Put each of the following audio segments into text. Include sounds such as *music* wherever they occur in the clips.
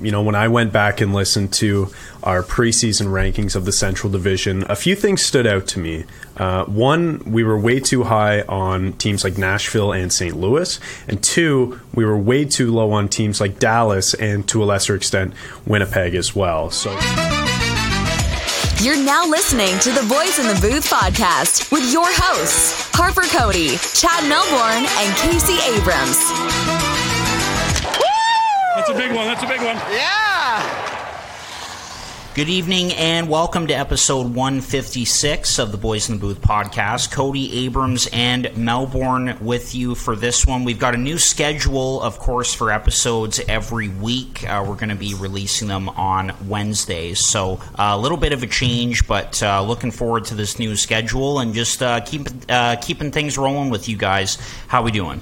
You know, when I went back and listened to our preseason rankings of the Central Division, a few things stood out to me. Uh, one, we were way too high on teams like Nashville and St. Louis. And two, we were way too low on teams like Dallas and to a lesser extent, Winnipeg as well. So. You're now listening to the Boys in the Booth podcast with your hosts, Harper Cody, Chad Melbourne, and Casey Abrams. That's a big one. That's a big one. Yeah. Good evening and welcome to episode 156 of the Boys in the Booth podcast. Cody Abrams and Melbourne with you for this one. We've got a new schedule, of course, for episodes every week. Uh, we're going to be releasing them on Wednesdays. So uh, a little bit of a change, but uh, looking forward to this new schedule and just uh, keep, uh, keeping things rolling with you guys. How we doing?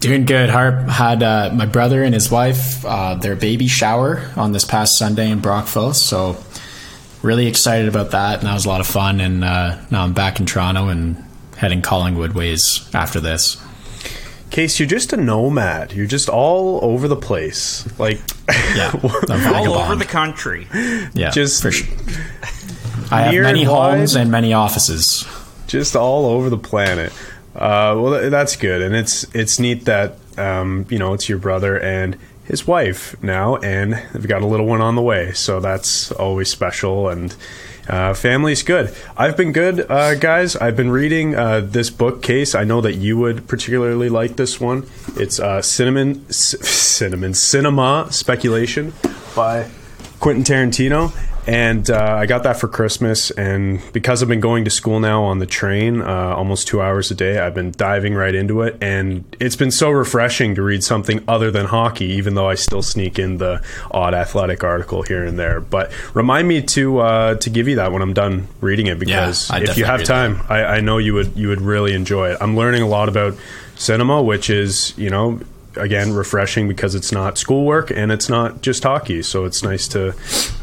Doing good. Harp had uh, my brother and his wife uh, their baby shower on this past Sunday in Brockville, so really excited about that. And that was a lot of fun. And uh, now I'm back in Toronto and heading Collingwood ways after this. Case, you're just a nomad. You're just all over the place. Like, yeah, *laughs* all over the country. Yeah, just for sure. I have many homes and many offices. Just all over the planet. Uh, well, that's good, and it's it's neat that um, you know it's your brother and his wife now, and they've got a little one on the way. So that's always special, and uh, family's good. I've been good, uh, guys. I've been reading uh, this bookcase. I know that you would particularly like this one. It's uh, Cinnamon, C- *laughs* Cinnamon Cinema Speculation by Quentin Tarantino. And uh, I got that for Christmas. And because I've been going to school now on the train uh, almost two hours a day, I've been diving right into it. And it's been so refreshing to read something other than hockey, even though I still sneak in the odd athletic article here and there. But remind me to uh, to give you that when I'm done reading it, because yeah, if you have time, I, I know you would you would really enjoy it. I'm learning a lot about cinema, which is you know again refreshing because it's not schoolwork and it's not just hockey. So it's nice to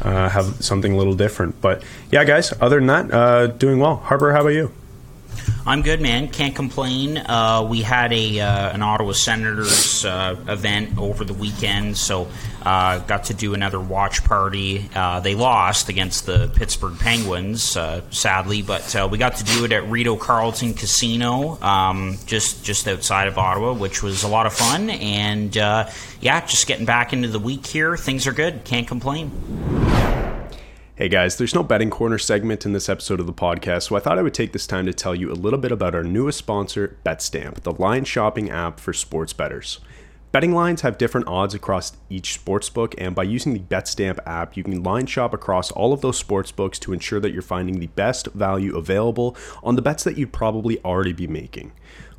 uh, have something a little different. But yeah guys other than that uh, doing well. Harper how about you I'm good, man. Can't complain. Uh, we had a uh, an Ottawa Senators uh, event over the weekend, so uh, got to do another watch party. Uh, they lost against the Pittsburgh Penguins, uh, sadly, but we got to do it at Rideau Carleton Casino, um, just just outside of Ottawa, which was a lot of fun. And yeah, just getting back into the week here. Things are good. Can't complain. Hey guys, there's no betting corner segment in this episode of the podcast, so I thought I would take this time to tell you a little bit about our newest sponsor, BetStamp, the line shopping app for sports bettors. Betting lines have different odds across each sportsbook, and by using the BetStamp app, you can line shop across all of those sportsbooks to ensure that you're finding the best value available on the bets that you'd probably already be making.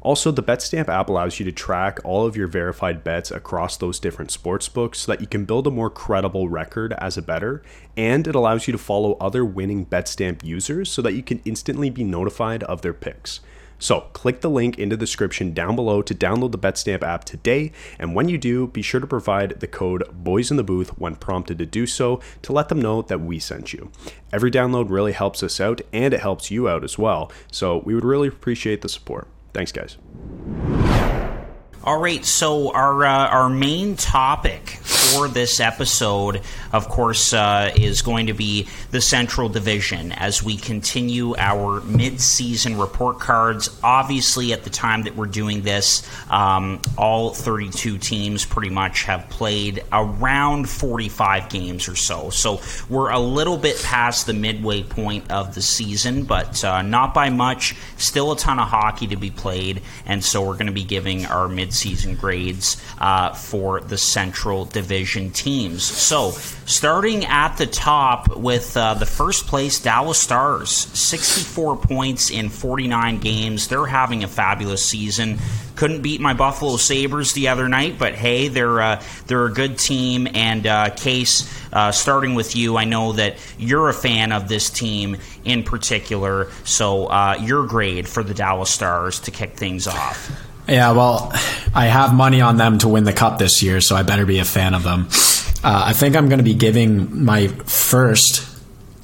Also, the BetStamp app allows you to track all of your verified bets across those different sports books so that you can build a more credible record as a better, and it allows you to follow other winning BetStamp users so that you can instantly be notified of their picks. So, click the link in the description down below to download the BetStamp app today, and when you do, be sure to provide the code Boys in the Booth when prompted to do so to let them know that we sent you. Every download really helps us out and it helps you out as well, so we would really appreciate the support. Thanks, guys. All right, so our uh, our main topic for this episode, of course, uh, is going to be the Central Division as we continue our mid-season report cards. Obviously, at the time that we're doing this, um, all 32 teams pretty much have played around 45 games or so. So we're a little bit past the midway point of the season, but uh, not by much. Still a ton of hockey to be played, and so we're going to be giving our mid-season grades uh, for the Central Division teams. So, starting at the top with uh, the first place Dallas Stars, 64 points in 49 games. They're having a fabulous season. Couldn't beat my Buffalo Sabres the other night, but hey, they're uh, they're a good team. And uh, Case, uh, starting with you, I know that you're a fan of this team in particular. So, uh, your grade for the Dallas Stars to kick things off. Yeah, well, I have money on them to win the cup this year, so I better be a fan of them. Uh, I think I'm going to be giving my first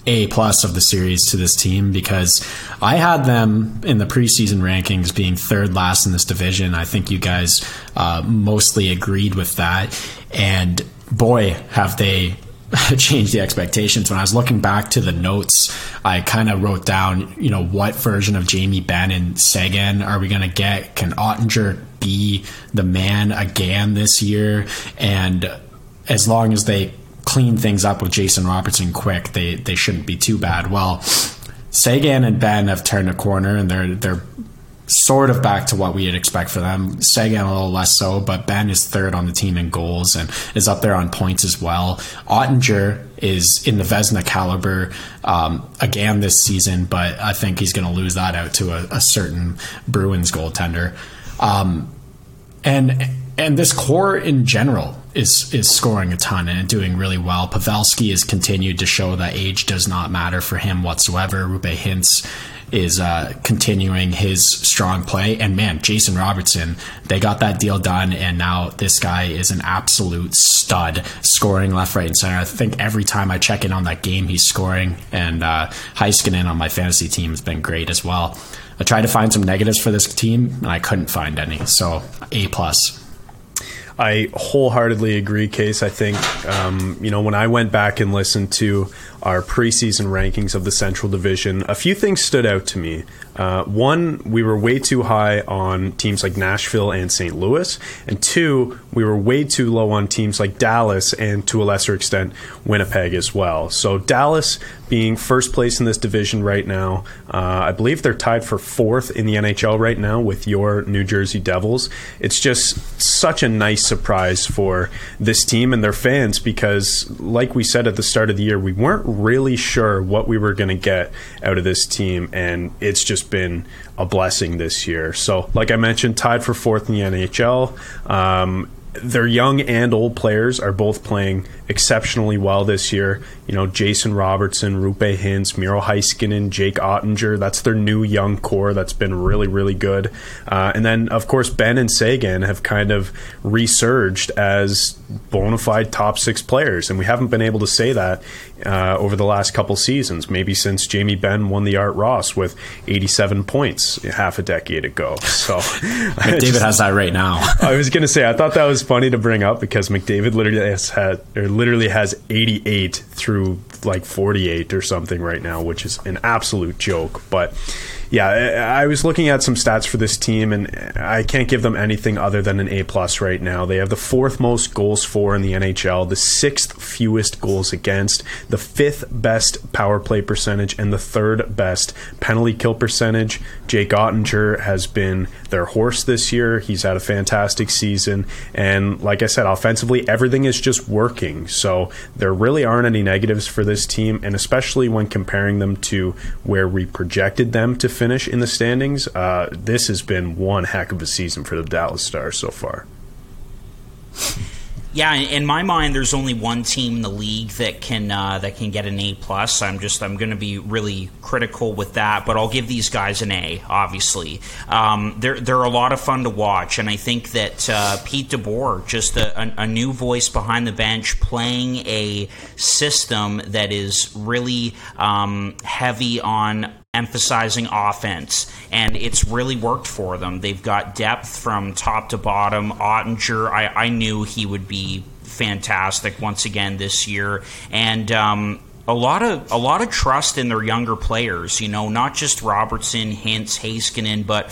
A plus of the series to this team because I had them in the preseason rankings being third last in this division. I think you guys uh, mostly agreed with that, and boy, have they *laughs* changed the expectations. When I was looking back to the notes, I kind of wrote down, you know, what version of Jamie Benn and Seguin are we going to get? Can Oettinger be the man again this year? And as long as they clean things up with Jason Robertson quick, they they shouldn't be too bad. Well, Seguin and Benn have turned a corner, and they're they're sort of back to what we would expect for them. Seguin a little less so, but Benn is third on the team in goals and is up there on points as well. Oettinger is in the Vezina caliber um, again this season, but I think he's going to lose that out to a, a certain Bruins goaltender. Um, and and this core in general is is scoring a ton and doing really well. Pavelski has continued to show that age does not matter for him whatsoever. Roope Hintz is uh, continuing his strong play. And man, Jason Robertson, they got that deal done, and now this guy is an absolute stud, scoring left, right, and center. I think every time I check in on that game, he's scoring. And uh, Heiskanen on my fantasy team has been great as well. I tried to find some negatives for this team, and I couldn't find any. So A plus. I wholeheartedly agree, Case. I think, um, you know, when I went back and listened to our preseason rankings of the Central Division, a few things stood out to me. Uh, one, we were way too high on teams like Nashville and St. Louis. And two, we were way too low on teams like Dallas and to a lesser extent, Winnipeg as well. So Dallas being first place in this division right now. Uh, I believe they're tied for fourth in the NHL right now with your New Jersey Devils. It's just such a nice surprise for this team and their fans because, like we said at the start of the year, we weren't really sure what we were going to get out of this team, and it's just been a blessing this year. So, like I mentioned, tied for fourth in the NHL. Um, their young and old players are both playing exceptionally well this year. You know, Jason Robertson, Roope Hintz, Miro Heiskanen, Jake Oettinger. That's their new young core that's been really, really good. Uh, and then, of course, Benn and Seguin have kind of resurged as bona fide top six players. And we haven't been able to say that uh, over the last couple seasons, maybe since Jamie Benn won the Art Ross with 87 points half a decade ago. So *laughs* McDavid has that right now. *laughs* I was going to say, I thought that was funny to bring up because McDavid literally has had, or literally has 88 through like 48 or something right now, which is an absolute joke. But yeah, I was looking at some stats for this team, and I can't give them anything other than an A plus right now. They have the fourth most goals for in the NHL, the sixth fewest goals against, the fifth best power play percentage, and the third best penalty kill percentage. Jake Oettinger has been their horse this year. He's had a fantastic season, and like I said, offensively, everything is just working. So there really aren't any negatives for this team, and especially when comparing them to where we projected them to finish in the standings, uh, this has been one heck of a season for the Dallas Stars so far. *laughs* Yeah, in my mind, there's only one team in the league that can uh, that can get an A plus. I'm just I'm going to be really critical with that, but I'll give these guys an A. Obviously, um, they're they're a lot of fun to watch, and I think that uh, Pete DeBoer, just a, a, a, new voice behind the bench, playing a system that is really um, heavy on emphasizing offense, and it's really worked for them. They've got depth from top to bottom. Oettinger, I, I knew he would be fantastic once again this year, and um, a lot of a lot of trust in their younger players. You know, not just Robertson, Hintz, Heiskanen, but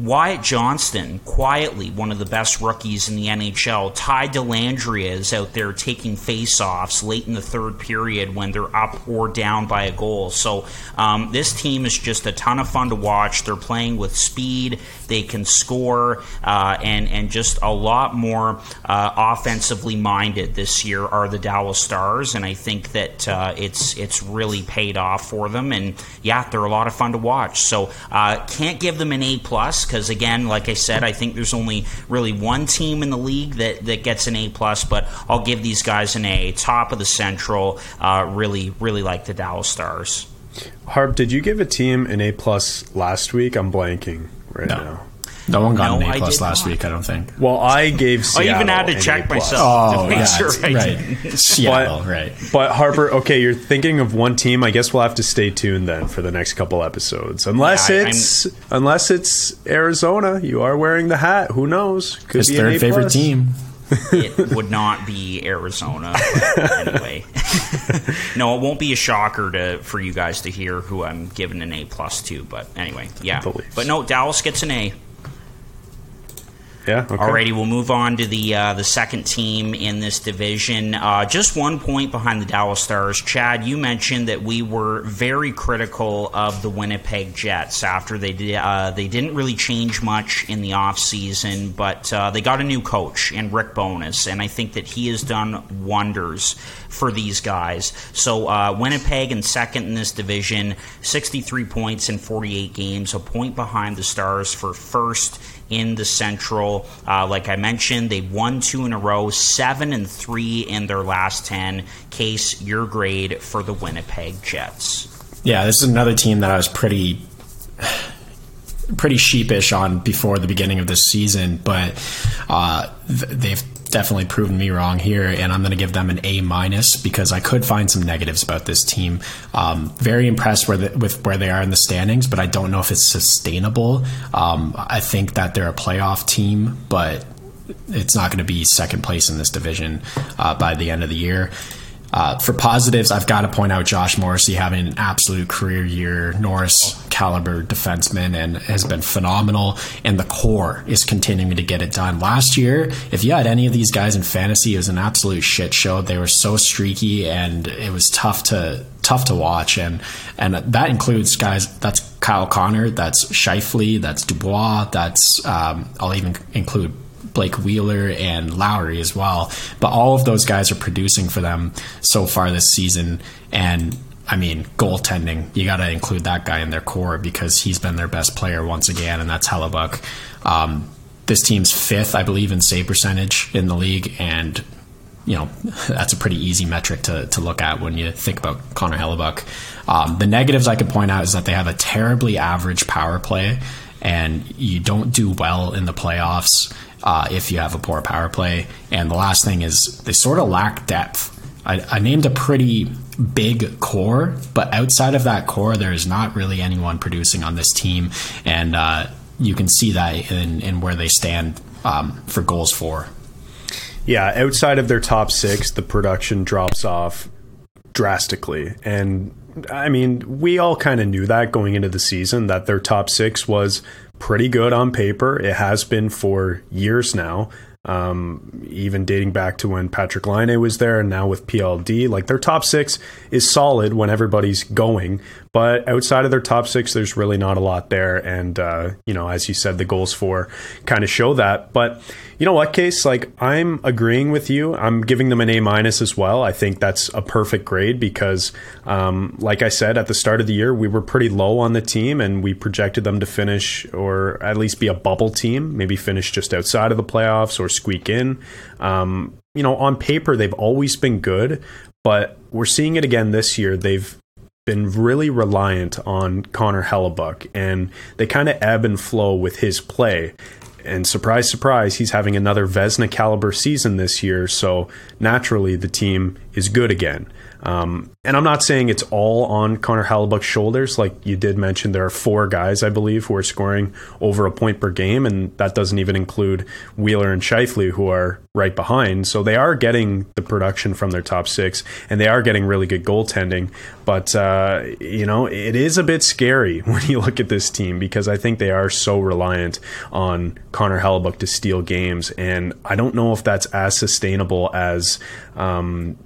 Wyatt Johnston, quietly one of the best rookies in the NHL. Ty Dellandrea is out there taking faceoffs late in the third period when they're up or down by a goal. So um, this team is just a ton of fun to watch. They're playing with speed. They can score uh, and and just a lot more uh, offensively minded this year are the Dallas Stars, and I think that uh, it's it's really paid off for them. And yeah, they're a lot of fun to watch. So uh, can't give them an A plus because again, like I said, I think there's only really one team in the league that that gets an A plus. But I'll give these guys an A, top of the Central. Uh, really, really like the Dallas Stars. Harp, did you give a team an A plus last week? I'm blanking right no. now. No one got No, an A plus last not. week. I don't think. Well, I gave oh, Seattle I even had to check A plus. myself to Oh, make yeah, sure I right. didn't. *laughs* Seattle, right. But Harper, okay, you're thinking of one team. I guess we'll have to stay tuned then for the next couple episodes. Unless Yeah, I- it's unless it's Arizona, you are wearing the hat. Who knows? Could His be an third A favorite plus. team. it would not be Arizona. anyway, *laughs* no, it won't be a shocker to for you guys to hear who I'm giving an A plus to. But anyway, yeah. But no, Dallas gets an A. Yeah. Okay. Alrighty, we'll move on to the uh, the second team in this division. Uh, just one point behind the Dallas Stars. Chad, you mentioned that we were very critical of the Winnipeg Jets after they did uh, they didn't really change much in the offseason, but uh, they got a new coach in Rick Bowness, and I think that he has done wonders for these guys. So uh, Winnipeg in second in this division, 63 points in 48 games, a point behind the Stars for first in the Central. Uh, like I mentioned, they won two in a row, seven and three in their last ten. Case your grade for the Winnipeg Jets. Yeah, this is another team that I was pretty pretty sheepish on before the beginning of this season, but uh, they've definitely proven me wrong here, and I'm going to give them an A minus because I could find some negatives about this team. Um, very impressed the, with where they are in the standings, but I don't know if it's sustainable. Um, I think that they're a playoff team, but it's not going to be second place in this division uh, by the end of the year. Uh, for positives, I've got to point out Josh Morrissey having an absolute career year, Norris caliber defenseman, and has been phenomenal. And the core is continuing to get it done. Last year, if you had any of these guys in fantasy, it was an absolute shit show. They were so streaky, and it was tough to tough to watch. And and that includes guys. That's Kyle Connor. That's Scheifele. That's Dubois. That's um, I'll even include Blake Wheeler and Lowry as well. But all of those guys are producing for them so far this season. And I mean, goaltending, you got to include that guy in their core because he's been their best player once again, and that's Hellebuyck. Um, this team's fifth, I believe, in save percentage in the league, and you know *laughs* that's a pretty easy metric to, to look at when you think about Connor Hellebuyck. Um, the negatives I could point out is that they have a terribly average power play, and you don't do well in the playoffs uh, if you have a poor power play. And the last thing is they sort of lack depth. I, I, named a pretty big core, but outside of that core, there's not really anyone producing on this team, and uh, you can see that in, in where they stand um, for goals for. Yeah, outside of their top six, the production drops off drastically, and I mean, we all kind of knew that going into the season that their top six was pretty good on paper. It has been for years now. Um, even dating back to when Patrick Laine was there and now with PLD. Like their top six is solid when everybody's going, but outside of their top six, there's really not a lot there. And, uh, you know, as you said, the goals for kind of show that. But you know what, Case? Like, I'm agreeing with you. I'm giving them an A minus as well. I think that's a perfect grade because, um, like I said, at the start of the year, we were pretty low on the team and we projected them to finish or at least be a bubble team, maybe finish just outside of the playoffs or squeak in. Um, you know, on paper, they've always been good, but we're seeing it again this year. They've been really reliant on Connor Hellebuyck, and they kind of ebb and flow with his play and surprise, surprise, he's having another Vezina caliber season this year. So naturally, the team is good again. Um, and I'm not saying it's all on Connor Hellebuyck's shoulders. Like you did mention, there are four guys, I believe, who are scoring over a point per game, and that doesn't even include Wheeler and Scheifele, who are right behind. So they are getting the production from their top six, and they are getting really good goaltending. But, uh, you know, it is a bit scary *laughs* when you look at this team because I think they are so reliant on Connor Hellebuyck to steal games. And I don't know if that's as sustainable as um,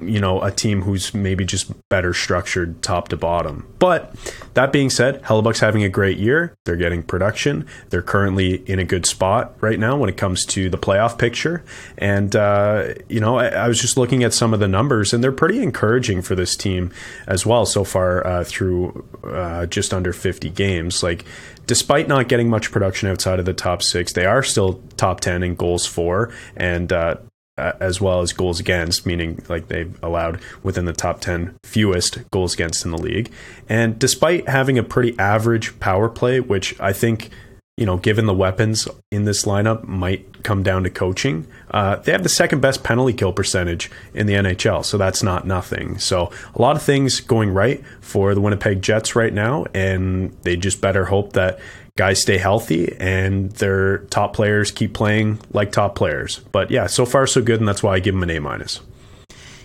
you know, a team who's maybe just better structured top to bottom. But that being said, Hellebuyck's having a great year. They're getting production. They're currently in a good spot right now when it comes to the playoff picture. And, uh, you know, I, I, was just looking at some of the numbers, and they're pretty encouraging for this team as well so far uh, through uh, just under 50 games. Like, despite not getting much production outside of the top six, they are still top 10 in goals for and uh, as well as goals against, meaning like they've allowed within the top 10 fewest goals against in the league. And despite having a pretty average power play, which I think you know, given the weapons in this lineup, might come down to coaching. Uh, they have the second best penalty kill percentage in the NHL, so that's not nothing. So a lot of things going right for the Winnipeg Jets right now, and they just better hope that guys stay healthy and their top players keep playing like top players. But yeah, so far so good, and that's why I give them an A minus.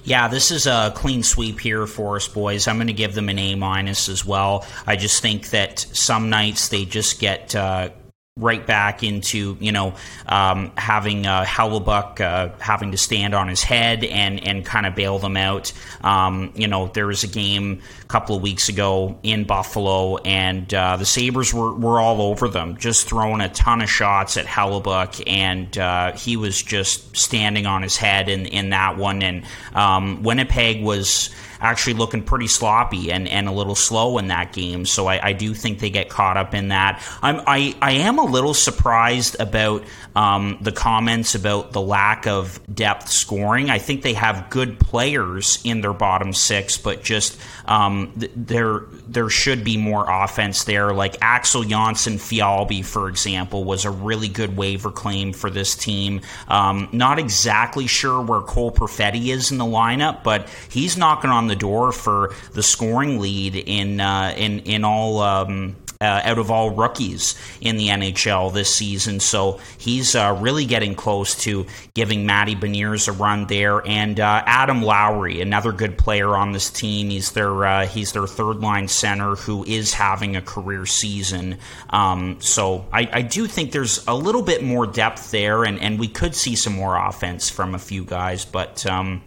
Yeah, this is a clean sweep here for us, boys. I'm going to give them an A minus as well. I just think that some nights they just get. Uh, right back into you know um, having uh, Hellebuyck uh, having to stand on his head and and kind of bail them out. Um, you know there was a game a couple of weeks ago in Buffalo and uh, the Sabres were, were all over them, just throwing a ton of shots at Hellebuyck and uh, he was just standing on his head in in that one. And um, Winnipeg was actually looking pretty sloppy and, and a little slow in that game. So I, I do think they get caught up in that. I'm, I, I am a little surprised about um, the comments about the lack of depth scoring. I think they have good players in their bottom six, but just um, th- there there should be more offense there. Like Axel Jonsson Fjallby, for example, was a really good waiver claim for this team. Um, not exactly sure where Cole Perfetti is in the lineup, but he's knocking on the door for the scoring lead in uh, in in all. Um, uh, out of all rookies in the NHL this season. So he's uh, really getting close to giving Matty Beniers a run there. And uh, Adam Lowry, another good player on this team. He's their uh, he's their third line center who is having a career season. Um, so I, I, do think there's a little bit more depth there, and, and we could see some more offense from a few guys, but. Um,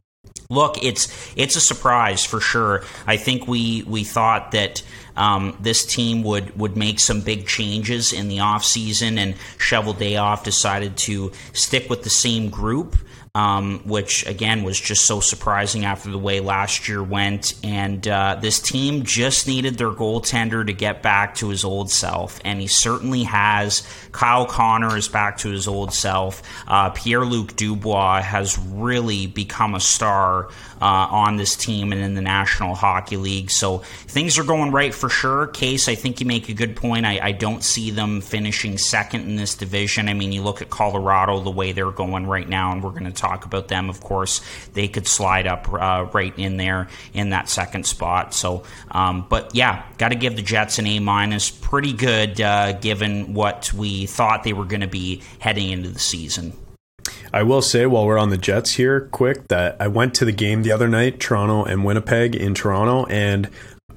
look, it's it's a surprise for sure. I think we we thought that um, this team would would make some big changes in the offseason, and Cheveldayoff decided to stick with the same group um, which again was just so surprising after the way last year went. And uh, this team just needed their goaltender to get back to his old self, and he certainly has. Kyle Connor is back to his old self. Uh, Pierre Luc Dubois has really become a star uh, on this team and in the National Hockey League. So things are going right for sure. Case, I think you make a good point. I, I don't see them finishing second in this division. I mean, you look at Colorado, the way they're going right now, and we're going to talk about them. Of course, they could slide up uh, right in there in that second spot. So, um, but yeah, got to give the Jets an A minus. Pretty good uh, given what we thought they were going to be heading into the season. I will say while we're on the Jets here, quick, that I went to the game the other night, Toronto and Winnipeg in Toronto, and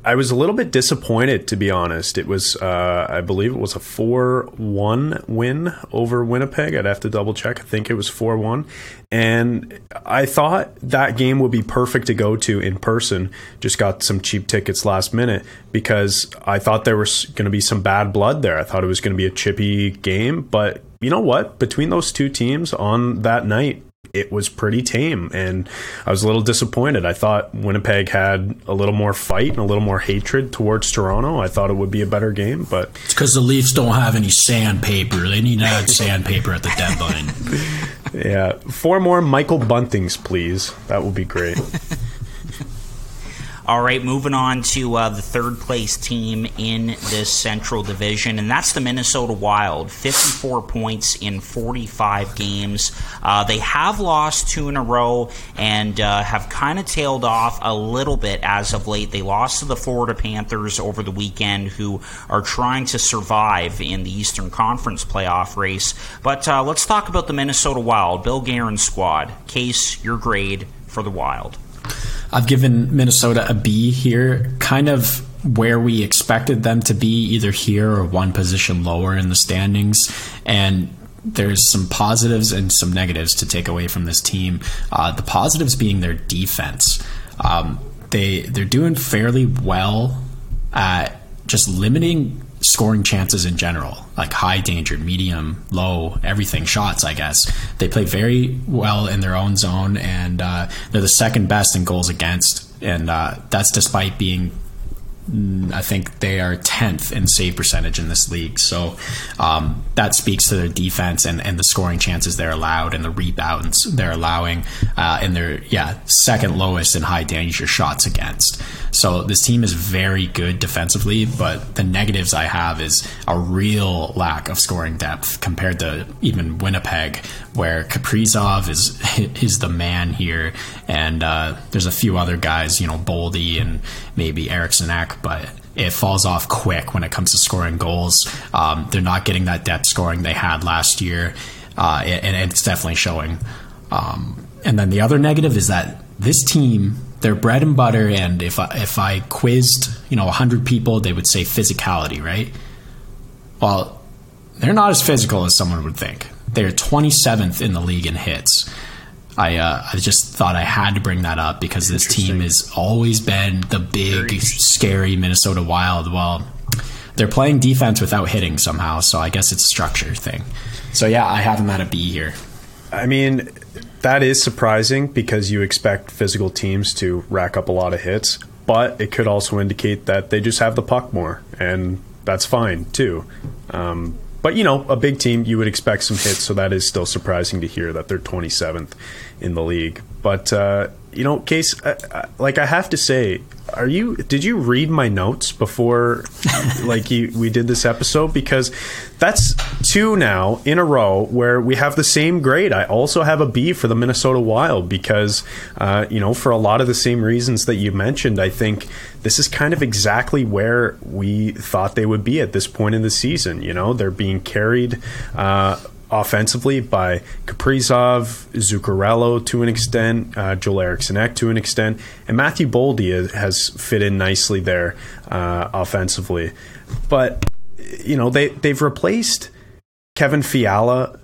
I was a little bit disappointed to be honest. It was, uh, I believe, it was a four-one win over Winnipeg. I'd have to double check. I think it was four-one, and I thought that game would be perfect to go to in person. Just got some cheap tickets last minute because I thought there was going to be some bad blood there. I thought it was going to be a chippy game, but you know what? Between those two teams on that night, it was pretty tame and I was a little disappointed. I thought Winnipeg had a little more fight and a little more hatred towards Toronto. I thought it would be a better game, but it's because the Leafs don't have any sandpaper. They need to add sandpaper at the deadline. *laughs* yeah, four more Michael Buntings, please. That would be great. *laughs* All right, moving on to uh, the third place team in this Central Division, and that's the Minnesota Wild. 54 points in 45 games. Uh, they have lost two in a row and uh, have kind of tailed off a little bit as of late. They lost to the Florida Panthers over the weekend, who are trying to survive in the Eastern Conference playoff race. But uh, let's talk about the Minnesota Wild, Bill Guerin's squad. Case, your grade for the Wild. I've given Minnesota a B here, kind of where we expected them to be, either here or one position lower in the standings. And there's some positives and some negatives to take away from this team. Uh, the positives being their defense. Um, they they're doing fairly well at just limiting scoring chances in general, like high danger, medium, low, everything, shots, I guess. They play very well in their own zone, and uh, they're the second best in goals against. And uh, that's despite being, I think they are 10th in save percentage in this league. So um, that speaks to their defense and, and the scoring chances they're allowed and the rebounds they're allowing. Uh, and they're, yeah, second lowest in high danger shots against. So this team is very good defensively, but the negatives I have is a real lack of scoring depth compared to even Winnipeg, where Kaprizov is *laughs* is the man here, and uh, there's a few other guys, you know, Boldy and maybe Eriksson Ek, but it falls off quick when it comes to scoring goals. Um, they're not getting that depth scoring they had last year, uh, and, it's definitely showing. Um, and then the other negative is that this team their bread and butter. And if I, if I quizzed, you know, hundred people, they would say physicality, right? Well, they're not as physical as someone would think. They're 27th in the league in hits. I uh, I just thought I had to bring that up because this team has always been the big, scary Minnesota Wild. Well, they're playing defense without hitting somehow, so I guess it's a structure thing. So yeah, I have them at a B here. I mean, that is surprising because you expect physical teams to rack up a lot of hits, but it could also indicate that they just have the puck more, and that's fine too. Um, but you know, a big team, you would expect some hits, so that is still surprising to hear that they're 27th in the league. But uh, you know, case uh, uh, like I have to say, are you? Did you read my notes before, *laughs* like you, we did this episode? Because that's two now in a row where we have the same grade. I also have a B for the Minnesota Wild because, uh, you know, for a lot of the same reasons that you mentioned, I think this is kind of exactly where we thought they would be at this point in the season. You know, they're being carried. Uh, offensively by Kaprizov, Zuccarello to an extent, uh, Joel Eriksson Ek to an extent, and Matthew Boldy has fit in nicely there uh, offensively. But you know they they've replaced Kevin Fiala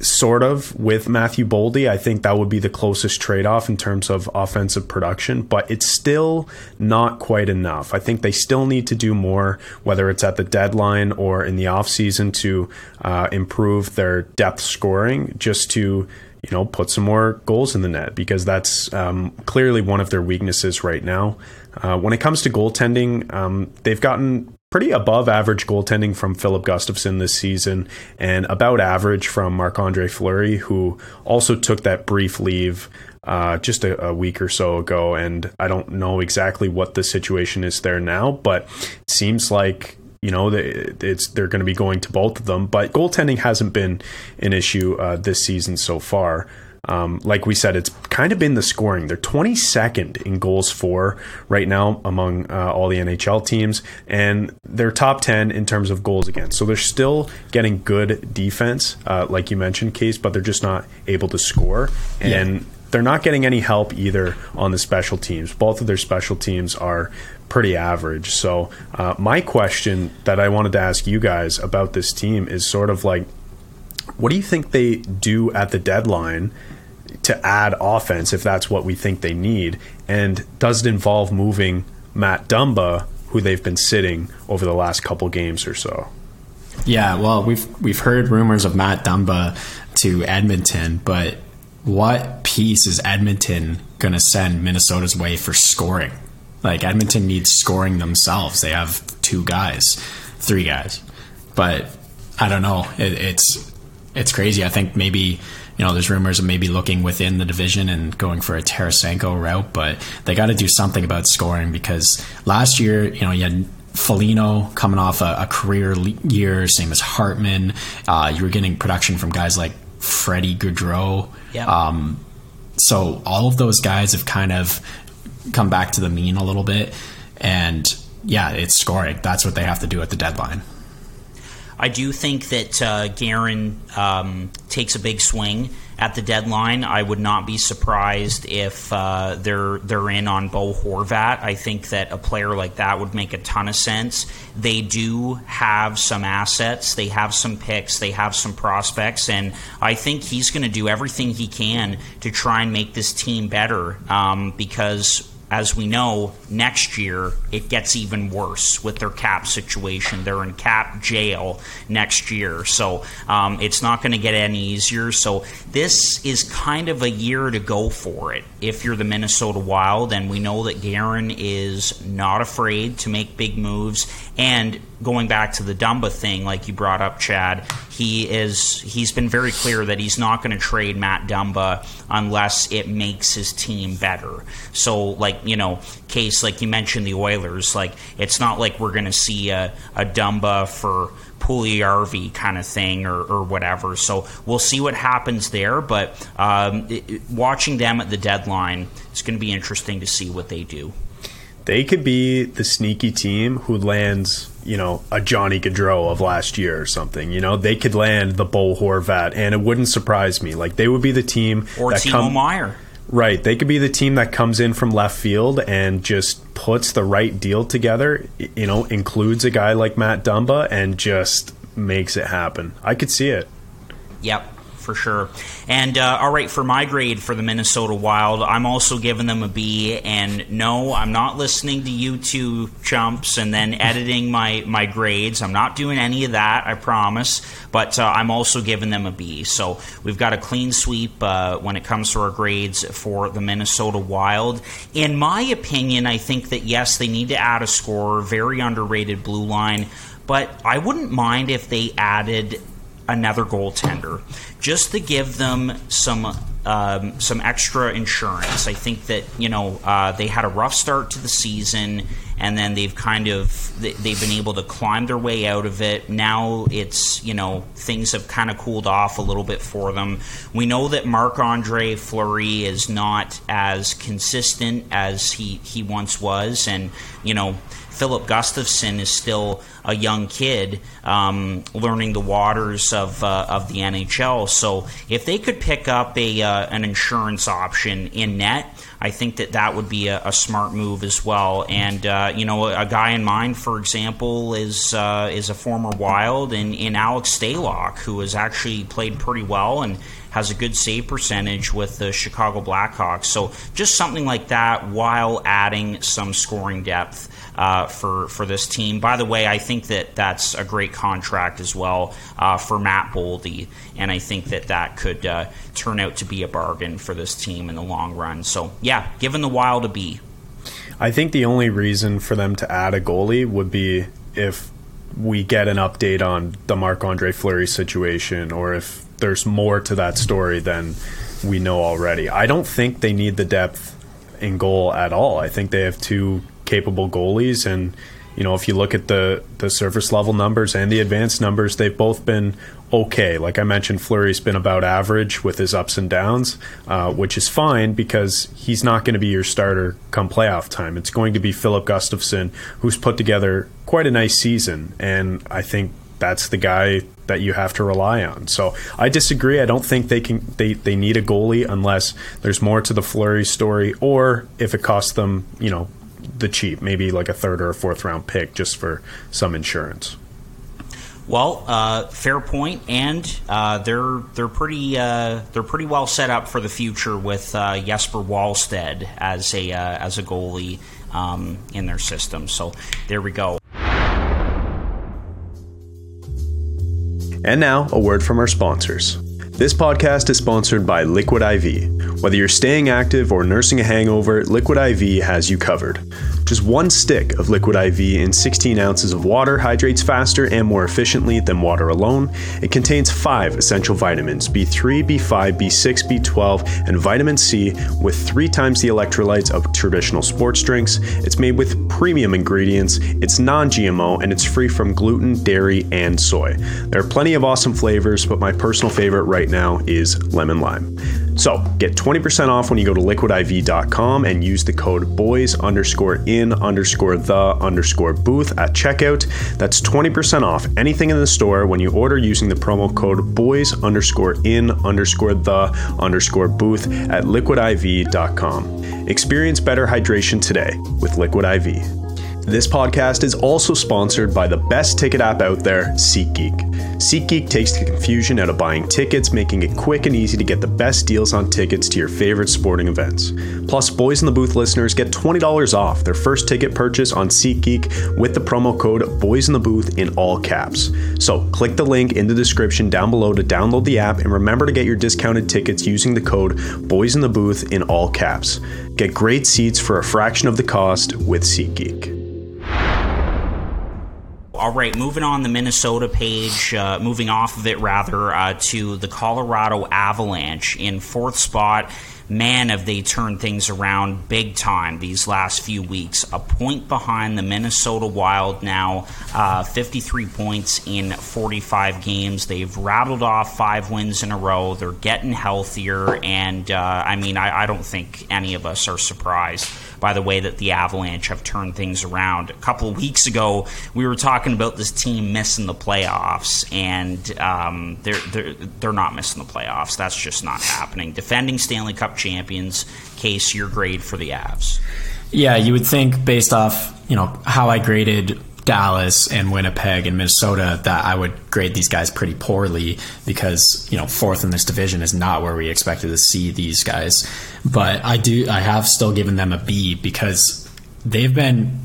sort of with Matthew Boldy. I think that would be the closest trade off in terms of offensive production, but it's still not quite enough. I think they still need to do more, whether it's at the deadline or in the offseason, to uh, improve their depth scoring just to. You know, put some more goals in the net because that's um, clearly one of their weaknesses right now. Uh, when it comes to goaltending, um, they've gotten pretty above average goaltending from Filip Gustavsson this season and about average from Marc Andre Fleury, who also took that brief leave uh, just a, a, week or so ago. And I don't know exactly what the situation is there now, but it seems like. You know, it's they're going to be going to both of them, but goaltending hasn't been an issue uh, this season so far. Um, like we said, it's kind of been the scoring. They're 22nd in goals for right now among uh, all the NHL teams, and they're top 10 in terms of goals against. So they're still getting good defense, uh, like you mentioned, Case, but they're just not able to score. And yeah. they're not getting any help either on the special teams. Both of their special teams are pretty average. So uh, my question that I wanted to ask you guys about this team is sort of like, what do you think they do at the deadline to add offense if that's what we think they need? And does it involve moving Matt Dumba, who they've been sitting over the last couple games or so? Yeah, well, we've we've heard rumors of Matt Dumba to Edmonton, but what piece is Edmonton going to send Minnesota's way for scoring? Like Edmonton needs scoring themselves. They have two guys, three guys, but I don't know. It, it's it's crazy. I think maybe you know there's rumors of maybe looking within the division and going for a Tarasenko route, but they got to do something about scoring because last year you know you had Foligno coming off a, a career year, same as Hartman. Uh, you were getting production from guys like Freddie Gaudreau. Yeah. Um, so all of those guys have kind of come back to the mean a little bit, and yeah, it's scoring. That's what they have to do at the deadline. I do think that uh, Guerin um, takes a big swing at the deadline. I would not be surprised if uh, they're they're in on Bo Horvat. I think that a player like that would make a ton of sense. They do have some assets, they have some picks, they have some prospects, and I think he's going to do everything he can to try and make this team better um, because as we know, next year it gets even worse with their cap situation. They're in cap jail next year, so um, it's not going to get any easier. So this is kind of a year to go for it if you're the Minnesota Wild, and we know that Guerin is not afraid to make big moves. And going back to the Dumba thing, like you brought up, Chad, he is he's been very clear that he's not going to trade Matt Dumba unless it makes his team better. So, like you know, case like you mentioned the Oilers, like it's not like we're going to see a, a Dumba for Puljujarvi kind of thing or, or, whatever. So we'll see what happens there. But um, it, watching them at the deadline, it's going to be interesting to see what they do. They could be the sneaky team who lands, you know, a Johnny Gaudreau of last year or something. You know, they could land the Bo Horvat, and it wouldn't surprise me. Like they would be the team or Timo come, Meier. Right. They could be the team that comes in from left field and just puts the right deal together, you know, includes a guy like Matt Dumba and just makes it happen. I could see it. Yep for sure. And uh, all right, for my grade for the Minnesota Wild, I'm also giving them a B. And no, I'm not listening to you two chumps and then *laughs* editing my my grades. I'm not doing any of that. I promise. But uh, I'm also giving them a B. So we've got a clean sweep uh, when it comes to our grades for the Minnesota Wild. In my opinion, I think that yes, they need to add a scorer. Very underrated blue line but I wouldn't mind if they added another goaltender just to give them some um, some extra insurance. I think that you know uh, they had a rough start to the season, and then they've kind of they've been able to climb their way out of it. Now it's you know things have kind of cooled off a little bit for them. We know that Marc Andre Fleury is not as consistent as he he once was, and you know Filip Gustavsson is still a young kid um, learning the waters of uh, of the NHL. So if they could pick up a uh, an insurance option in net, I think that that would be a, a smart move as well. And uh, you know, a, a, guy in mind, for example, is uh, is a former Wild in, in Alex Stalock, who has actually played pretty well and has a good save percentage with the Chicago Blackhawks. So just something like that while adding some scoring depth uh, for for this team. By the way, I think that that's a great contract as well uh, for Matt Boldy, and I think that that could uh, turn out to be a bargain for this team in the long run. So yeah, given the Wild a B. I think the only reason for them to add a goalie would be if we get an update on the Marc Andre Fleury situation, or if there's more to that story than we know already. I don't think they need the depth in goal at all. I think they have two capable goalies. And you know, if you look at the the surface level numbers and the advanced numbers, they've both been okay. Like I mentioned, Fleury's been about average with his ups and downs, uh, which is fine because he's not going to be your starter come playoff time. It's going to be Filip Gustavsson, who's put together quite a nice season, and I think that's the guy that you have to rely on. So I disagree. I don't think they can they, they need a goalie unless there's more to the Fleury story or if it costs them, you know, the cheap, maybe like a third or a fourth round pick just for some insurance. Well, uh, fair point, and uh, they're they're pretty uh, they're pretty well set up for the future with uh, Jesper Wallstedt as a uh, as a goalie um, in their system. So there we go. And now a word from our sponsors. This podcast is sponsored by Liquid IV. Whether you're staying active or nursing a hangover, Liquid IV has you covered. Just one stick of Liquid IV in 16 ounces of water hydrates faster and more efficiently than water alone. It contains five essential vitamins B3, B5, B6, B12, and vitamin C with three times the electrolytes of traditional sports drinks. It's made with premium ingredients, it's non GMO, and it's free from gluten, dairy, and soy. There are plenty of awesome flavors, but my personal favorite right now is lemon lime. So get 20% off when you go to liquidiv.com and use the code boys underscore in underscore the underscore booth at checkout. That's 20% off anything in the store when you order using the promo code boys underscore in underscore the underscore booth at liquidiv.com. Experience better hydration today with Liquid IV. This podcast is also sponsored by the best ticket app out there, SeatGeek. SeatGeek takes the confusion out of buying tickets, making it quick and easy to get the best deals on tickets to your favorite sporting events. Plus, Boys in the Booth listeners get $20 off their first ticket purchase on SeatGeek with the promo code Boys in the Booth in all caps. So, click the link in the description down below to download the app and remember to get your discounted tickets using the code Boys in the Booth in all caps. Get great seats for a fraction of the cost with SeatGeek. All right, moving on the Minnesota page, uh, moving off of it rather uh, to the Colorado Avalanche in fourth spot man, have they turned things around big time these last few weeks. A point behind the Minnesota Wild now, uh, 53 points in 45 games. They've rattled off five wins in a row. They're getting healthier, and uh, I mean, I, I don't think any of us are surprised by the way that the Avalanche have turned things around. A couple of weeks ago, we were talking about this team missing the playoffs, and um, they're, they're, they're not missing the playoffs. That's just not happening. Defending Stanley Cup champions, case your grade for the Avs. Yeah, you would think based off you know how I graded Dallas and Winnipeg and Minnesota that I would grade these guys pretty poorly because you know fourth in this division is not where we expected to see these guys. But I do I have still given them a B because they've been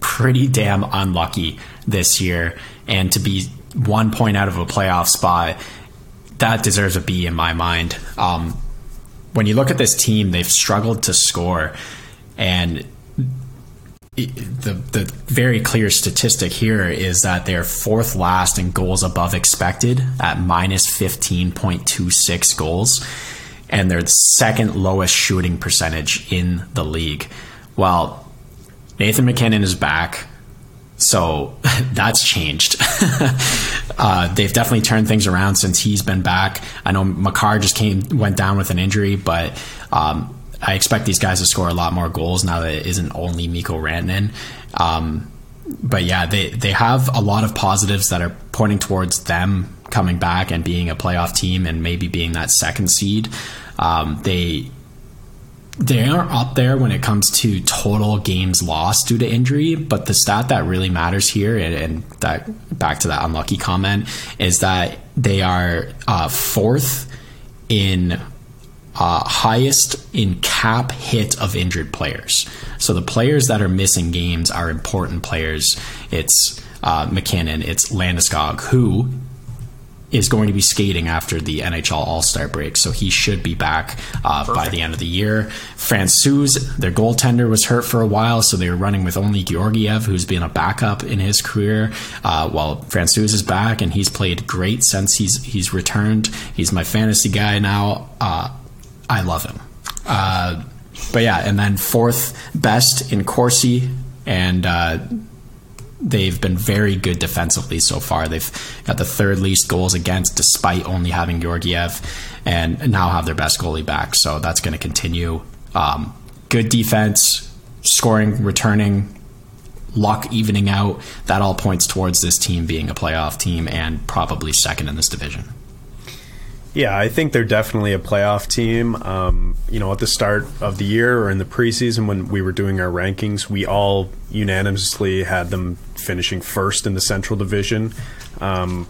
pretty damn unlucky this year, and to be one point out of a playoff spot that deserves a B in my mind. Um, when you look at this team, they've struggled to score, and the the very clear statistic here is that they're fourth last in goals above expected at minus 15.26 goals and they're the second lowest shooting percentage in the league. Well, Nathan MacKinnon is back. So *laughs* that's changed. *laughs* uh, they've definitely turned things around since he's been back. I know Makar just came went down with an injury, but um, I expect these guys to score a lot more goals now that it isn't only Mikko Rantanen. Um, but yeah, they they have a lot of positives that are pointing towards them coming back and being a playoff team and maybe being that second seed. Um, they they are up there when it comes to total games lost due to injury, but the stat that really matters here, and, and that back to that unlucky comment, is that they are uh, fourth in uh, highest in cap hit of injured players. So the players that are missing games are important players. It's uh, MacKinnon, it's Landeskog, who is going to be skating after the NHL All Star break, so he should be back uh, by the end of the year. Francouz, their goaltender, was hurt for a while, so they were running with only Georgiev, who's been a backup in his career. Uh, well, Francouz is back, and he's played great since he's he's returned. He's my fantasy guy now. Uh, I love him. Uh, but yeah, and then fourth best in Corsi, and uh, they've been very good defensively so far. They've got the third least goals against, despite only having Georgiev, and now have their best goalie back. So that's going to continue. Um, good defense, scoring, returning, luck evening out. That all points towards this team being a playoff team and probably second in this division. Yeah, I think they're definitely a playoff team. Um, you know, at the start of the year or in the preseason when we were doing our rankings, we all unanimously had them finishing first in the Central Division. Um,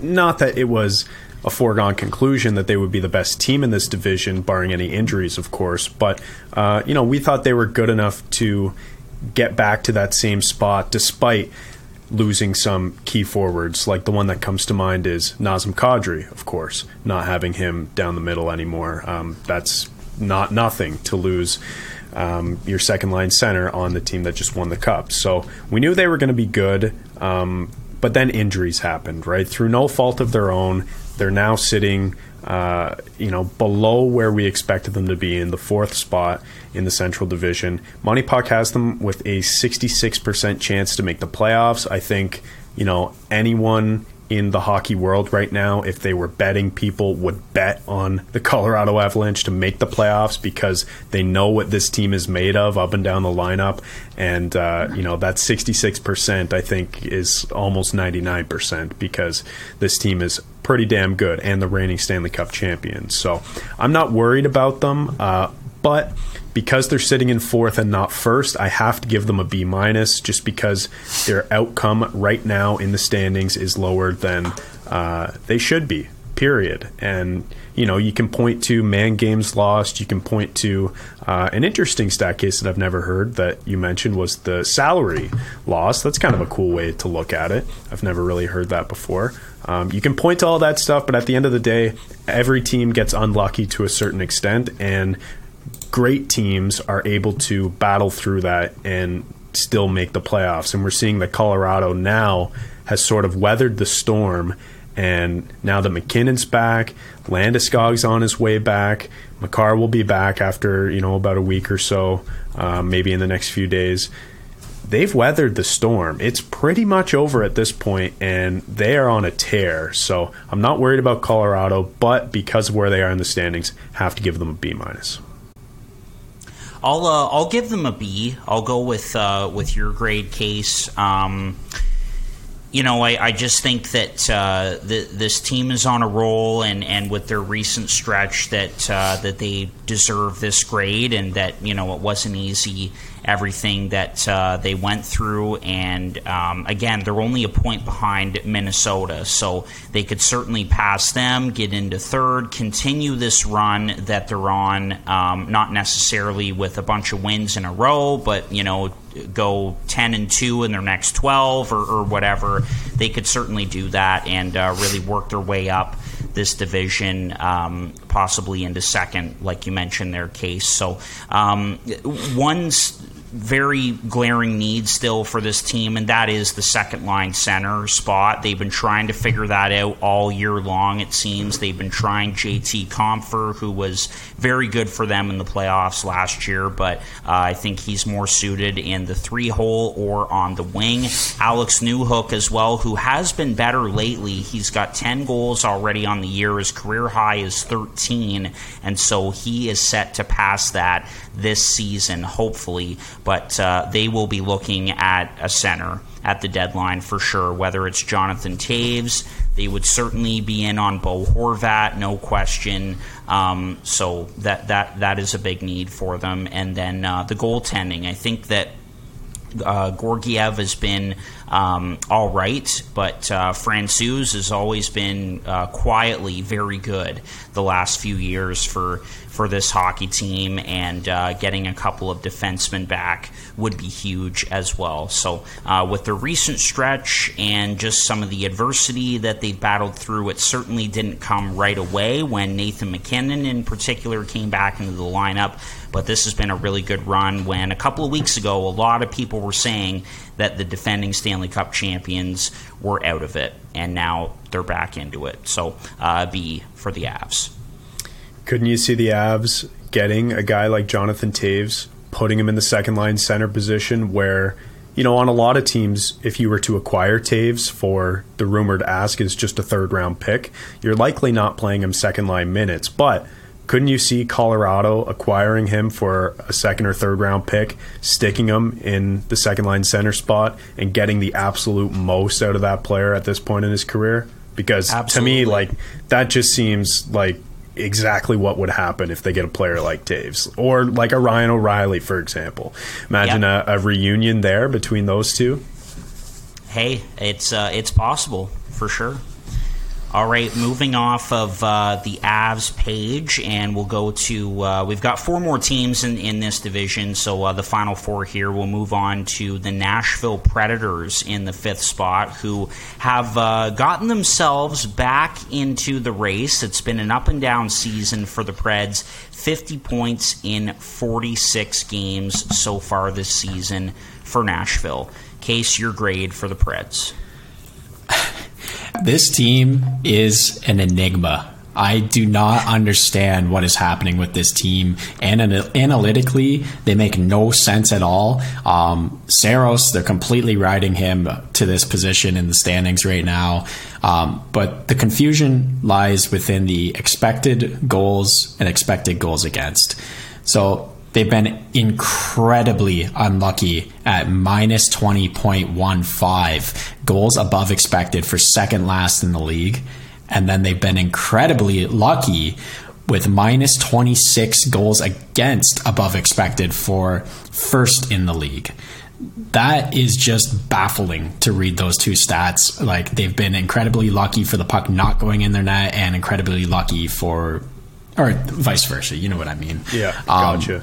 not that it was a foregone conclusion that they would be the best team in this division, barring any injuries, of course. But uh, you know, we thought they were good enough to get back to that same spot, despite losing some key forwards. Like the one that comes to mind is Nazem Kadri, of course, not having him down the middle anymore. Um, that's not nothing to lose um, your second line center on the team that just won the cup. So we knew they were going to be good, um, but then injuries happened, right? Through no fault of their own. They're now sitting uh, you know, below where we expected them to be in the fourth spot in the Central Division. MoneyPuck has them with a 66% chance to make the playoffs. I think, you know, anyone in the hockey world right now, if they were betting, people would bet on the Colorado Avalanche to make the playoffs because they know what this team is made of up and down the lineup. And, uh, you know, that 66%, I think, is almost 99% because this team is pretty damn good and the reigning Stanley Cup champions. So I'm not worried about them. Uh, but because they're sitting in fourth and not first, I have to give them a B minus just because their outcome right now in the standings is lower than uh, they should be. Period. And you know you can point to man games lost. You can point to uh, an interesting stat case that I've never heard that you mentioned was the salary loss. That's kind of a cool way to look at it. I've never really heard that before. Um, you can point to all that stuff, but at the end of the day, every team gets unlucky to a certain extent, and great teams are able to battle through that and still make the playoffs. And we're seeing that Colorado now has sort of weathered the storm. And now that MacKinnon's back, Landeskog's on his way back, Makar will be back after you know about a week or so, um, maybe in the next few days. They've weathered the storm. It's pretty much over at this point, and they are on a tear. So I'm not worried about Colorado, but because of where they are in the standings, have to give them a B minus. I'll uh, I'll give them a B. I'll go with uh, with your grade case. Um, you know, I, I, just think that uh, the, this team is on a roll, and, and with their recent stretch, that uh, that they deserve this grade, and that you know it wasn't easy everything that uh, they went through. And um, again, they're only a point behind Minnesota, so they could certainly pass them, get into third, continue this run that they're on. Um, not necessarily with a bunch of wins in a row, but you know, go 10 and 2 in their next 12 or, or whatever. They could certainly do that and uh, really work their way up this division, um, possibly into second, like you mentioned their case. So, um, one's very glaring need still for this team, and that is the second line center spot. They've been trying to figure that out all year long, it seems. They've been trying JT Compher, who was very good for them in the playoffs last year, but uh, I think he's more suited in the three hole or on the wing. Alex Newhook as well, who has been better lately. He's got 10 goals already on the year. His career high is 13, and so he is set to pass that this season, hopefully but uh, they will be looking at a center at the deadline for sure. Whether it's Jonathan Toews. they would certainly be in on Bo Horvat, no question. Um, so that that that is a big need for them. And then uh, the goaltending, I think that uh, Georgiev has been um, all right, but uh, Francouz has always been uh, quietly very good the last few years for for this hockey team, and uh, getting a couple of defensemen back would be huge as well. So, uh, with the recent stretch and just some of the adversity that they've battled through, it certainly didn't come right away when Nathan MacKinnon, in particular, came back into the lineup. But this has been a really good run. When a couple of weeks ago, a lot of people were saying that the defending Stanley Cup champions were out of it, and now they're back into it. So, uh, B for the Avs. Couldn't you see the Avs getting a guy like Jonathan Toews, putting him in the second line center position where, you know, on a lot of teams, if you were to acquire Toews for the rumored ask is just a third round pick, you're likely not playing him second line minutes. But couldn't you see Colorado acquiring him for a second or third round pick, sticking him in the second line center spot, and getting the absolute most out of that player at this point in his career? Because Absolutely. to me, like, that just seems like exactly what would happen if they get a player like Toews or like a Ryan O'Reilly, for example. Imagine a, a, reunion there between those two. Hey, it's uh, it's possible for sure. All right, moving off of uh, the Avs page, and we'll go to. Uh, we've got four more teams in, in this division, so uh, the final four here. We'll move on to the Nashville Predators in the fifth spot, who have uh, gotten themselves back into the race. It's been an up and down season for the Preds 50 points in 46 games so far this season for Nashville. Case your grade for the Preds. *laughs* This team is an enigma. I do not understand what is happening with this team. And analytically, they make no sense at all. Um, Saros, they're completely riding him to this position in the standings right now. Um, but the confusion lies within the expected goals and expected goals against. So They've been incredibly unlucky at minus 20.15 goals above expected for second last in the league. And then they've been incredibly lucky with minus 26 goals against above expected for first in the league. That is just baffling to read those two stats. Like they've been incredibly lucky for the puck not going in their net and incredibly lucky for or vice versa. You know what I mean? Yeah, gotcha. Um,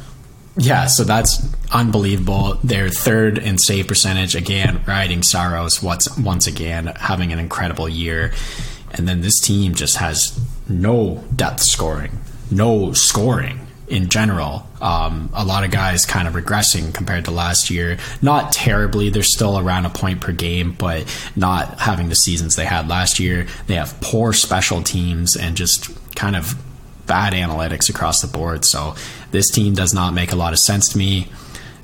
yeah, so that's unbelievable. Their third in save percentage again, riding Saros once once again, having an incredible year. And then this team just has no depth scoring, no scoring. in general. Um, a lot of guys kind of regressing compared to last year. Not terribly. They're still around a point per game, but not having the seasons they had last year. They have poor special teams and just kind of bad analytics across the board. So this team does not make a lot of sense to me.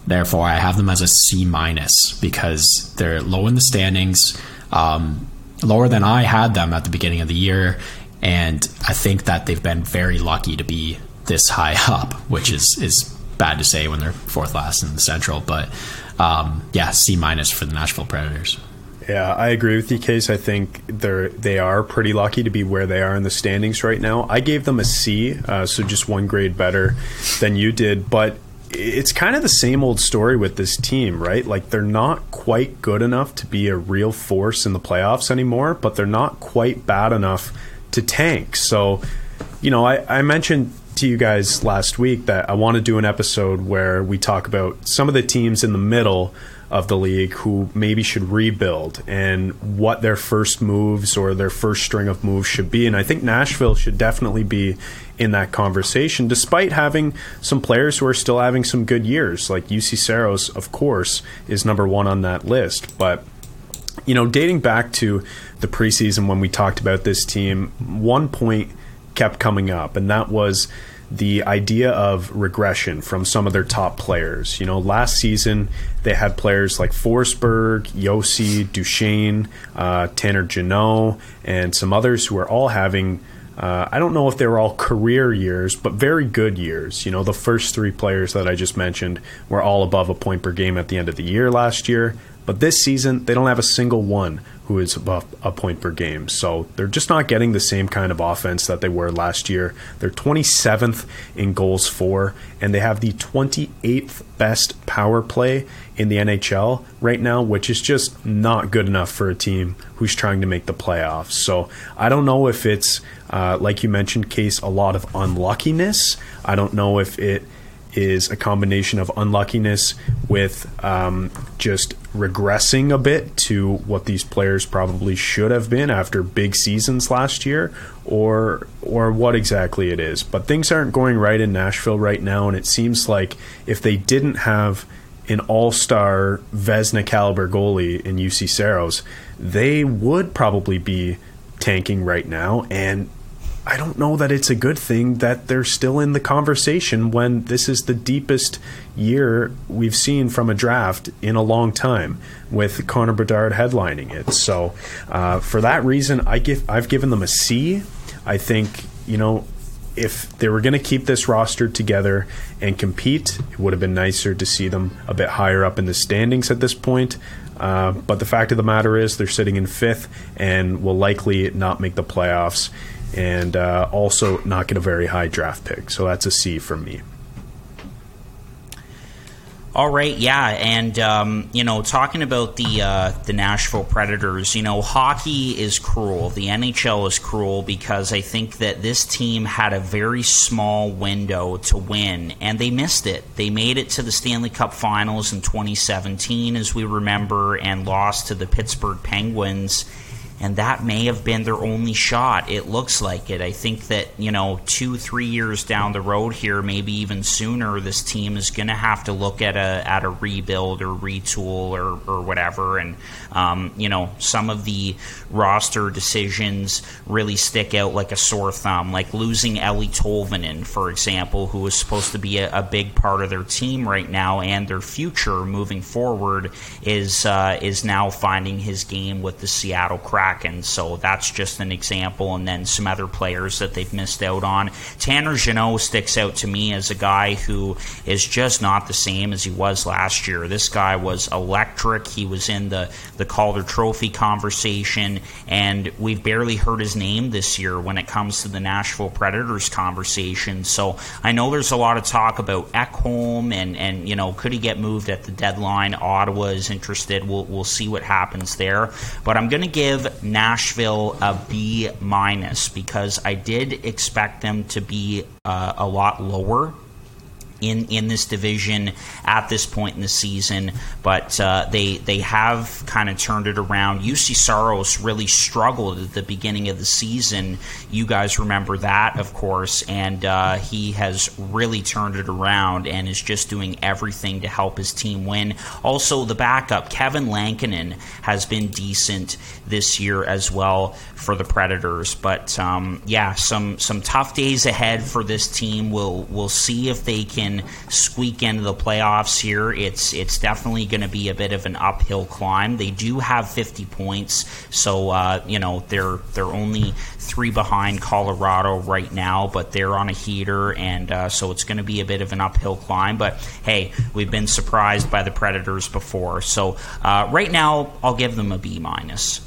Therefore, I have them as a C minus because they're low in the standings, um, lower than I had them at the beginning of the year, and I think that they've been very lucky to be this high *laughs* up, which is is bad to say when they're fourth last in the Central. But um, yeah, C minus for the Nashville Predators. Yeah, I agree with you, Case. I think they're they are pretty lucky to be where they are in the standings right now. I gave them a C, uh, so just one grade better than you did. But it's kind of the same old story with this team, right? Like they're not quite good enough to be a real force in the playoffs anymore, but they're not quite bad enough to tank. So, you know, I, I mentioned to you guys last week that I want to do an episode where we talk about some of the teams in the middle of the league who maybe should rebuild and what their first moves or their first string of moves should be. And I think Nashville should definitely be in that conversation, despite having some players who are still having some good years. Like Juuse Saros, of course, is number one on that list. But, you know, dating back to the preseason when we talked about this team, one point kept coming up, and that was the idea of regression from some of their top players. You know, last season they had players like Forsberg, Josi, Duchene, uh, Tanner Jeannot, and some others who are all having. Uh, I don't know if they were all career years, but very good years. You know, the first three players that I just mentioned were all above a point per game at the end of the year last year. But this season, they don't have a single one who is above a point per game. So they're just not getting the same kind of offense that they were last year. They're 27th in goals for, and they have the 28th best power play in the NHL right now, which is just not good enough for a team who's trying to make the playoffs. So I don't know if it's, uh, like you mentioned, Case, a lot of unluckiness. I don't know if it is a combination of unluckiness with um, just regressing a bit to what these players probably should have been after big seasons last year, or or what exactly it is. But things aren't going right in Nashville right now, and it seems like if they didn't have an all-star Vezina caliber goalie in Juuse Saros, they would probably be tanking right now, and I don't know that it's a good thing that they're still in the conversation when this is the deepest year we've seen from a draft in a long time, with Connor Bedard headlining it. So, uh, for that reason, I give I've given them a C. I think you know if they were going to keep this roster together and compete, it would have been nicer to see them a bit higher up in the standings at this point. Uh, but the fact of the matter is, they're sitting in fifth and will likely not make the playoffs and uh, also not get a very high draft pick. So that's a C from me. All right, yeah, and um, you know, talking about the uh, the Nashville Predators, you know, hockey is cruel. The NHL is cruel because I think that this team had a very small window to win, and they missed it. They made it to the Stanley Cup Finals in 2017, as we remember, and lost to the Pittsburgh Penguins and that may have been their only shot. It looks like it. I think that, you know, two, three years down the road here, maybe even sooner, this team is going to have to look at a at a rebuild or retool or, or whatever. And, um, you know, some of the roster decisions really stick out like a sore thumb, like losing Eeli Tolvanen, for example, who is supposed to be a, a, big part of their team right now and their future moving forward, is, uh, is now finding his game with the Seattle Kraken Kraken. So that's just an example. And then some other players that they've missed out on. Tanner Jeannot sticks out to me as a guy who is just not the same as he was last year. This guy was electric. He was in the, the Calder Trophy conversation, and we've barely heard his name this year when it comes to the Nashville Predators conversation. So I know there's a lot of talk about Ekholm and, and you know, could he get moved at the deadline? Ottawa is interested. We'll, we'll see what happens there. But I'm going to give Nashville a B minus because I did expect them to be uh, a lot lower in in this division at this point in the season, but uh, they they have kind of turned it around. Juuse Saros really struggled at the beginning of the season. You guys remember that, of course, and uh, he has really turned it around and is just doing everything to help his team win. Also, the backup Kevin Lankinen has been decent this year as well for the Predators, but um, yeah, some some tough days ahead for this team. We'll we'll see if they can can squeak into the playoffs here, it's it's definitely going to be a bit of an uphill climb. They do have 50 points, so uh, you know they're they're only three behind Colorado right now, but they're on a heater, and uh, so it's going to be a bit of an uphill climb. But hey, we've been surprised by the Predators before, so uh, right now I'll give them a B minus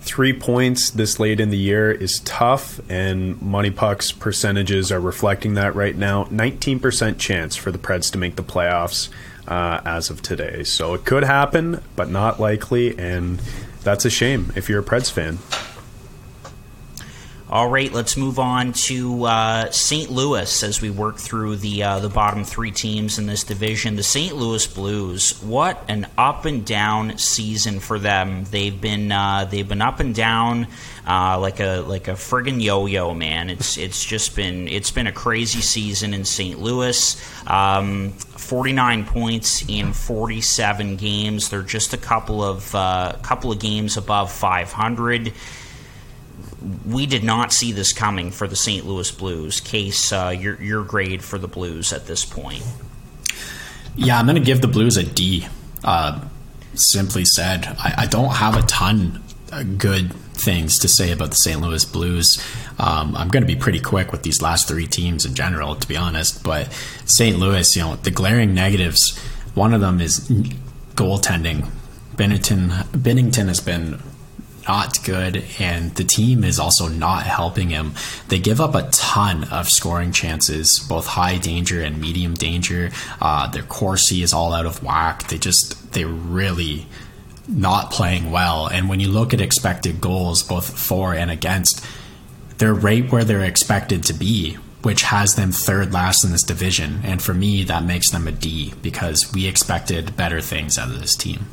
three points this late in the year is tough, and MoneyPuck's percentages are reflecting that right now. 19% chance for the Preds to make the playoffs uh, as of today. So it could happen, but not likely, and that's a shame if you're a Preds fan. All right, let's move on to uh, St. Louis as we work through the uh, the bottom three teams in this division. The St. Louis Blues. What an up and down season for them. They've been uh, they've been up and down uh, like a like a friggin' yo-yo, man. It's it's just been it's been a crazy season in St. Louis. Um, 49 points in 47 games. They're just a couple of uh, couple of games above 500 we did not see this coming for the St. Louis Blues. Case, uh, your your grade for the Blues at this point? Yeah, I'm going to give the Blues a D. Uh, simply said, I, I, don't have a ton of good things to say about the St. Louis Blues. Um, I'm going to be pretty quick with these last three teams in general, to be honest. But St. Louis, you know, the glaring negatives. One of them is goaltending. Binnington, Binnington has been not good, and the team is also not helping him. They give up a ton of scoring chances, both high danger and medium danger. Uh, their Corsi is all out of whack. They just they really not playing well. And when you look at expected goals, both for and against, they're right where they're expected to be, which has them third last in this division. And for me, that makes them a D because we expected better things out of this team.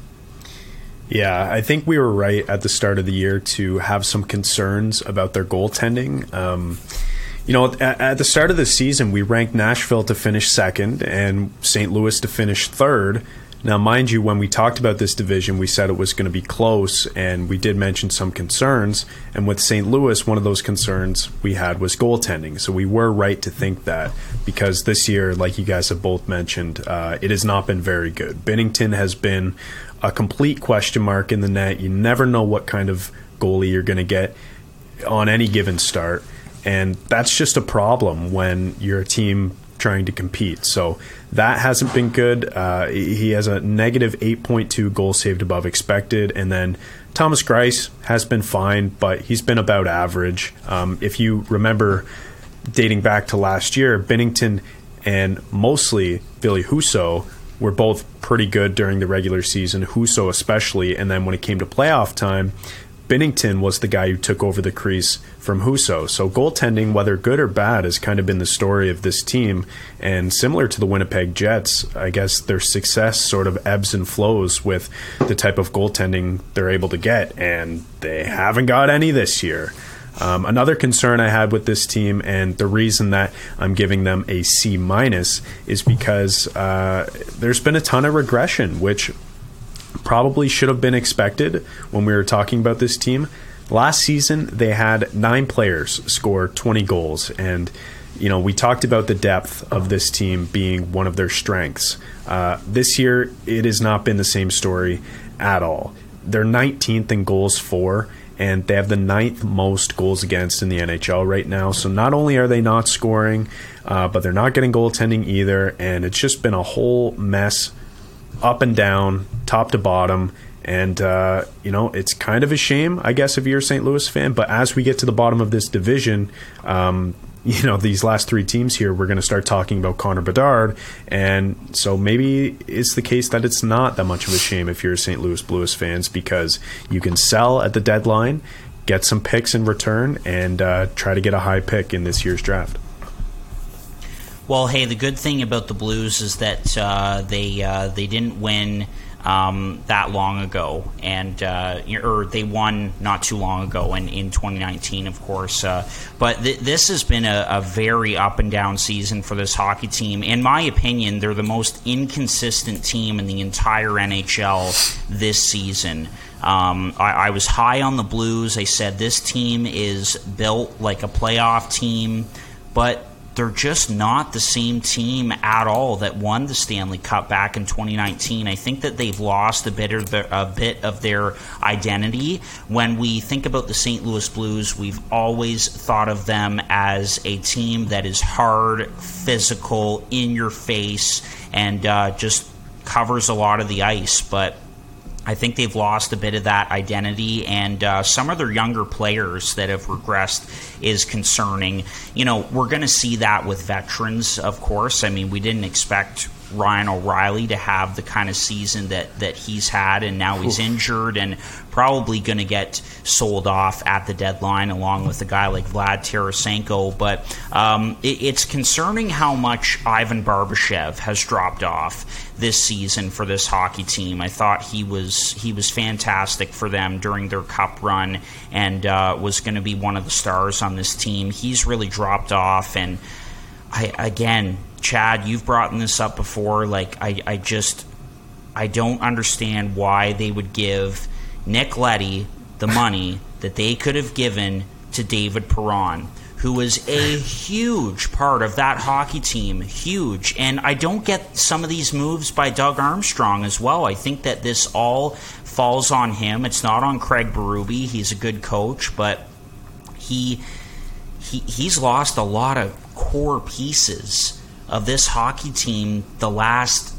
Yeah, I think we were right at the start of the year to have some concerns about their goaltending. Um, you know, at, at, the start of the season, we ranked Nashville to finish second and St. Louis to finish third. Now, mind you, when we talked about this division, we said it was going to be close, and we did mention some concerns. And with St. Louis, one of those concerns we had was goaltending. So we were right to think that because this year, like you guys have both mentioned, uh, it has not been very good. Binnington has been a complete question mark in the net. You never know what kind of goalie you're going to get on any given start. And that's just a problem when you're a team trying to compete. So that hasn't been good. Uh, he has a negative 8.2 goal saved above expected. And then Thomas Greiss has been fine, but he's been about average. Um, if you remember dating back to last year, Binnington and mostly Ville Husso were both pretty good during the regular season, Husso especially. And then when it came to playoff time, Binnington was the guy who took over the crease from Husso. So goaltending, whether good or bad, has kind of been the story of this team. And similar to the Winnipeg Jets, I guess their success sort of ebbs and flows with the type of goaltending they're able to get. And they haven't got any this year. Um, another concern I had with this team, and the reason that I'm giving them a C minus, is because uh, there's been a ton of regression, which probably should have been expected when we were talking about this team. Last season, they had nine players score 20 goals, and you know we talked about the depth of this team being one of their strengths. Uh, this year, it has not been the same story at all. They're 19th in goals for and they have the ninth most goals against in the NHL right now. So not only are they not scoring, uh, but they're not getting goaltending either, and it's just been a whole mess, up and down, top to bottom. And uh, you know it's kind of a shame, I guess, if you're a St. Louis fan. But as we get to the bottom of this division, um, *laughs* you know these last three teams here, we're going to start talking about Connor Bedard, and so maybe it's the case that it's not that much of a shame if you're a St. Louis Blues fans because you can sell at the deadline, get some picks in return, and uh, try to get a high pick in this year's draft. Well, hey, the good thing about the Blues is that uh, they uh, they didn't win um, that long ago, and uh, or they won not too long ago in, in 2019, of course. Uh, but th- this has been a, a, very up and down season for this hockey team. In my opinion, they're the most inconsistent team in the entire NHL this season. Um, I, I was high on the Blues. I said this team is built like a playoff team, but they're just not the same team at all that won the Stanley Cup back in 2019. I think that they've lost a bit of their, a bit of their identity. When we think about the St. Louis Blues, we've always thought of them as a team that is hard, physical, in your face, and uh, just covers a lot of the ice. But I think they've lost a bit of that identity, and uh, some of their younger players that have regressed is concerning. You know, we're going to see that with veterans, of course. I mean, we didn't expect Ryan O'Reilly to have the kind of season that, that he's had, and now he's Oof. injured and probably going to get sold off at the deadline along with a guy like Vlad Tarasenko. But um, it, it's concerning how much Ivan Barbashev has dropped off this season for this hockey team. I thought he was he was fantastic for them during their cup run and uh, was going to be one of the stars on this team. He's really dropped off, and I again, Chad, you've brought this up before. Like I, I just I don't understand why they would give Nick Leddy the money that they could have given to David Perron who was a huge part of that hockey team, huge. And I don't get some of these moves by Doug Armstrong as well. I think that this all falls on him. It's not on Craig Berube. He's a good coach, but he he he's lost a lot of core pieces of this hockey team the last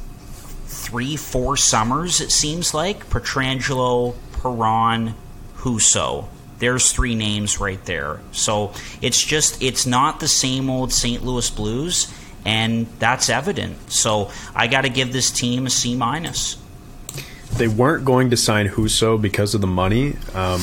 three, four summers, it seems like. Pietrangelo, Perron, Husso there's three names right there. So it's just it's not the same old St. Louis Blues, and that's evident. So I got to give this team a C minus. They weren't going to sign Husso because of the money, um,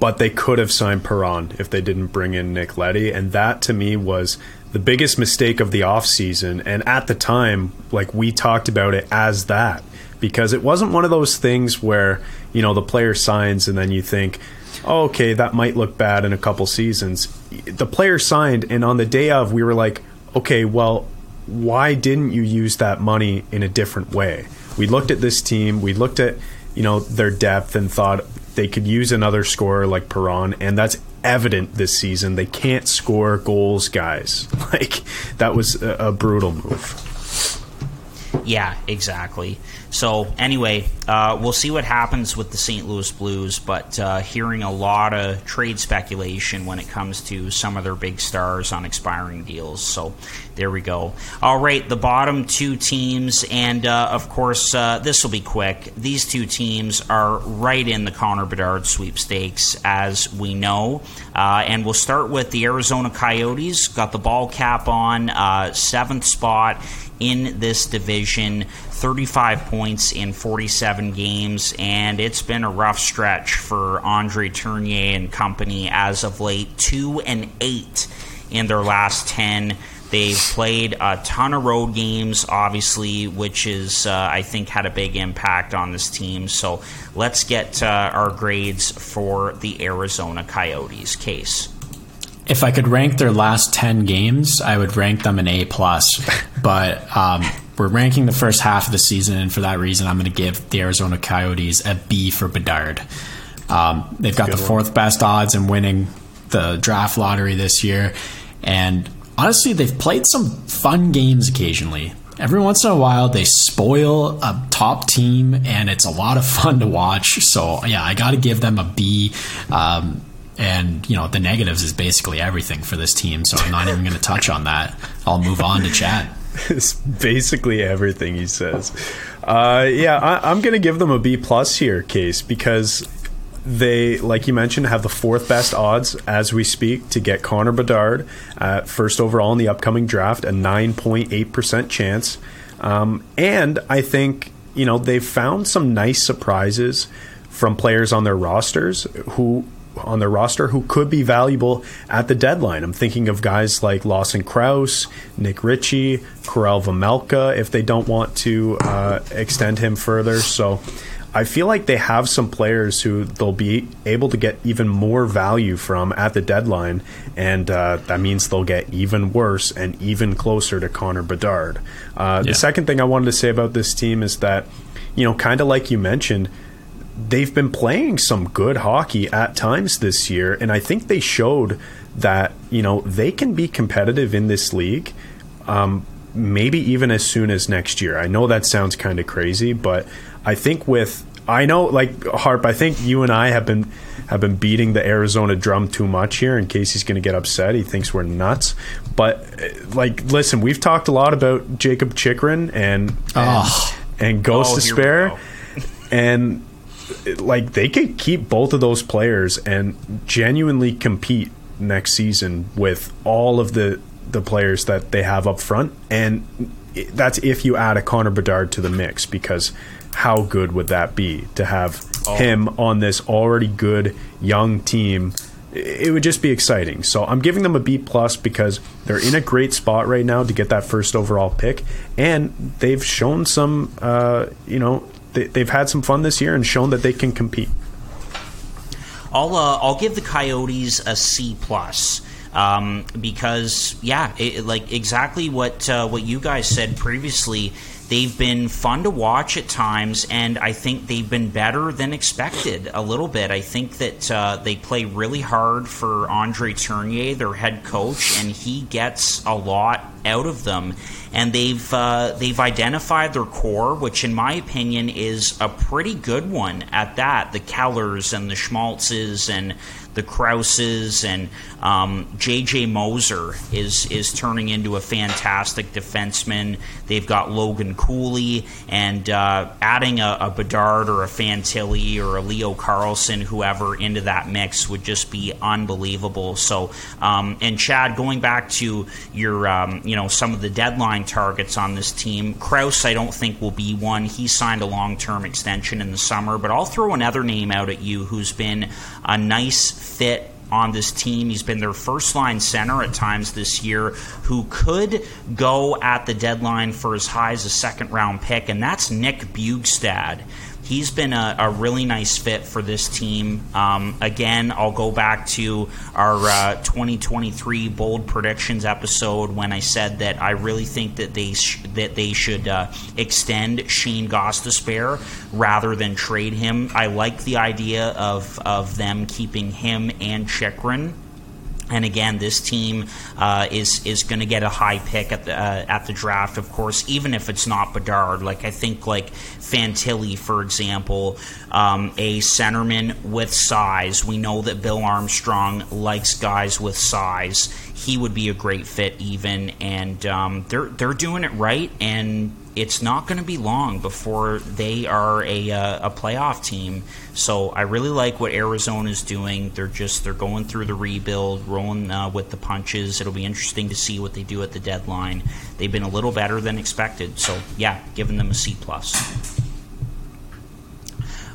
but they could have signed Perron if they didn't bring in Nick Leddy. and that to me was the biggest mistake of the offseason. And at the time, like we talked about it as that because it wasn't one of those things where you know the player signs and then you think oh, okay, that might look bad in a couple seasons. The player signed, and on the day of, we were like, okay, well, why didn't you use that money in a different way? We looked at this team, we looked at you know their depth, and thought they could use another scorer like Perron, and that's evident this season. They can't score goals, guys. *laughs* Like that was a, a brutal move. Yeah, exactly. So anyway, uh, we'll see what happens with the St. Louis Blues, but uh, hearing a lot of trade speculation when it comes to some of their big stars on expiring deals. So there we go. All right, the bottom two teams, and uh, of course, uh, this will be quick. These two teams are right in the Connor Bedard sweepstakes, as we know. Uh, and we'll start with the Arizona Coyotes. Got the ball cap on, uh, seventh spot in this division. 35 points in 47 games, and it's been a rough stretch for Andre Tourigny and company as of late. Two and eight in their last 10. They've played a ton of road games, obviously, which is, uh, I think, had a big impact on this team. So let's get uh, our grades for the Arizona Coyotes case. If I could rank their last 10 games, I would rank them an A. plus. *laughs* But um, we're ranking the first half of the season, and for that reason, I'm going to give the Arizona Coyotes a B for Bedard. Um, they've got the fourth best odds in winning the draft lottery this year, and honestly, they've played some fun games occasionally. Every once in a while, they spoil a top team, and it's a lot of fun to watch. So, yeah, I got to give them a B. Um, and you know the negatives is basically everything for this team. So I'm not even going to touch on that. I'll move on to Chad. *laughs* it's basically everything he says. Uh, yeah, I, am going to give them a B plus here, Case, because they, like you mentioned, have the fourth best odds as we speak to get Connor Bedard first overall in the upcoming draft, a 9.8% chance. Um, and I think, you know, they've found some nice surprises from players on their rosters who on their roster who could be valuable at the deadline. I'm thinking of guys like Lawson Crouse, Nick Ritchie, Karel Vejmelka if they don't want to uh, extend him further. So I feel like they have some players who they'll be able to get even more value from at the deadline, and uh, that means they'll get even worse and even closer to Connor Bedard. Uh, yeah. The second thing I wanted to say about this team is that, you know, kind of like you mentioned, they've been playing some good hockey at times this year, and I think they showed that you know they can be competitive in this league. Um, maybe even as soon as next year. I know that sounds kind of crazy, but I think with I know like Harp, I think you and I have been have been beating the Arizona drum too much here in case he's going to get upset. He thinks we're nuts. But like listen, we've talked a lot about Jacob Chychrun and and, oh. and Ghost oh, Despair and like they could keep both of those players and genuinely compete next season with all of the the players that they have up front and that's if you add a Connor Bedard to the mix because how good would that be to have oh. him on this already good young team? It would just be exciting. So I'm giving them a B plus because they're in a great spot right now to get that first overall pick, and they've shown some, uh, you know, they, have had some fun this year and shown that they can compete. I'll uh, I'll give the Coyotes a C plus. Um, because yeah, it, like exactly what uh, what you guys said previously They've been fun to watch at times, and I think they've been better than expected a little bit. I think that uh, they play really hard for Andre Tourigny, their head coach, and he gets a lot out of them. And they've uh, they've identified their core, which in my opinion is a pretty good one at that. The Kellers and the Schmaltzes and the Crouses and um, J.J. Moser is is turning into a fantastic defenseman. They've got Logan Cooley and uh, adding a, a, Bedard or a Fantilli or a Leo Carlsson, whoever, into that mix would just be unbelievable. So, um, and Chad, going back to your, um, you know, some of the deadline targets on this team, Crouse, I don't think will be one. He signed a long term extension in the summer, but I'll throw another name out at you who's been a nice fit on this team. He's been their first line center at times this year who could go at the deadline for as high as a second round pick, and that's Nick Bjugstad he's been a, a, really nice fit for this team. Um, again, I'll go back to our uh, 2023 bold predictions episode when I said that I really think that they sh- that they should uh, extend Shane Gostisbehere rather than trade him. I like the idea of of them keeping him and Chychrun and again, this team uh, is is going to get a high pick at the uh, at the draft. Of course, even if it's not Bedard, like I think like Fantilli, for example, um, a centerman with size. We know that Bill Armstrong likes guys with size. He would be a great fit, even, and um, they're they're doing it right and it's not going to be long before they are a, uh, a playoff team. So I really like what Arizona is doing. They're just they're going through the rebuild, rolling uh, with the punches. It'll be interesting to see what they do at the deadline. They've been a little better than expected. So yeah, giving them a C plus.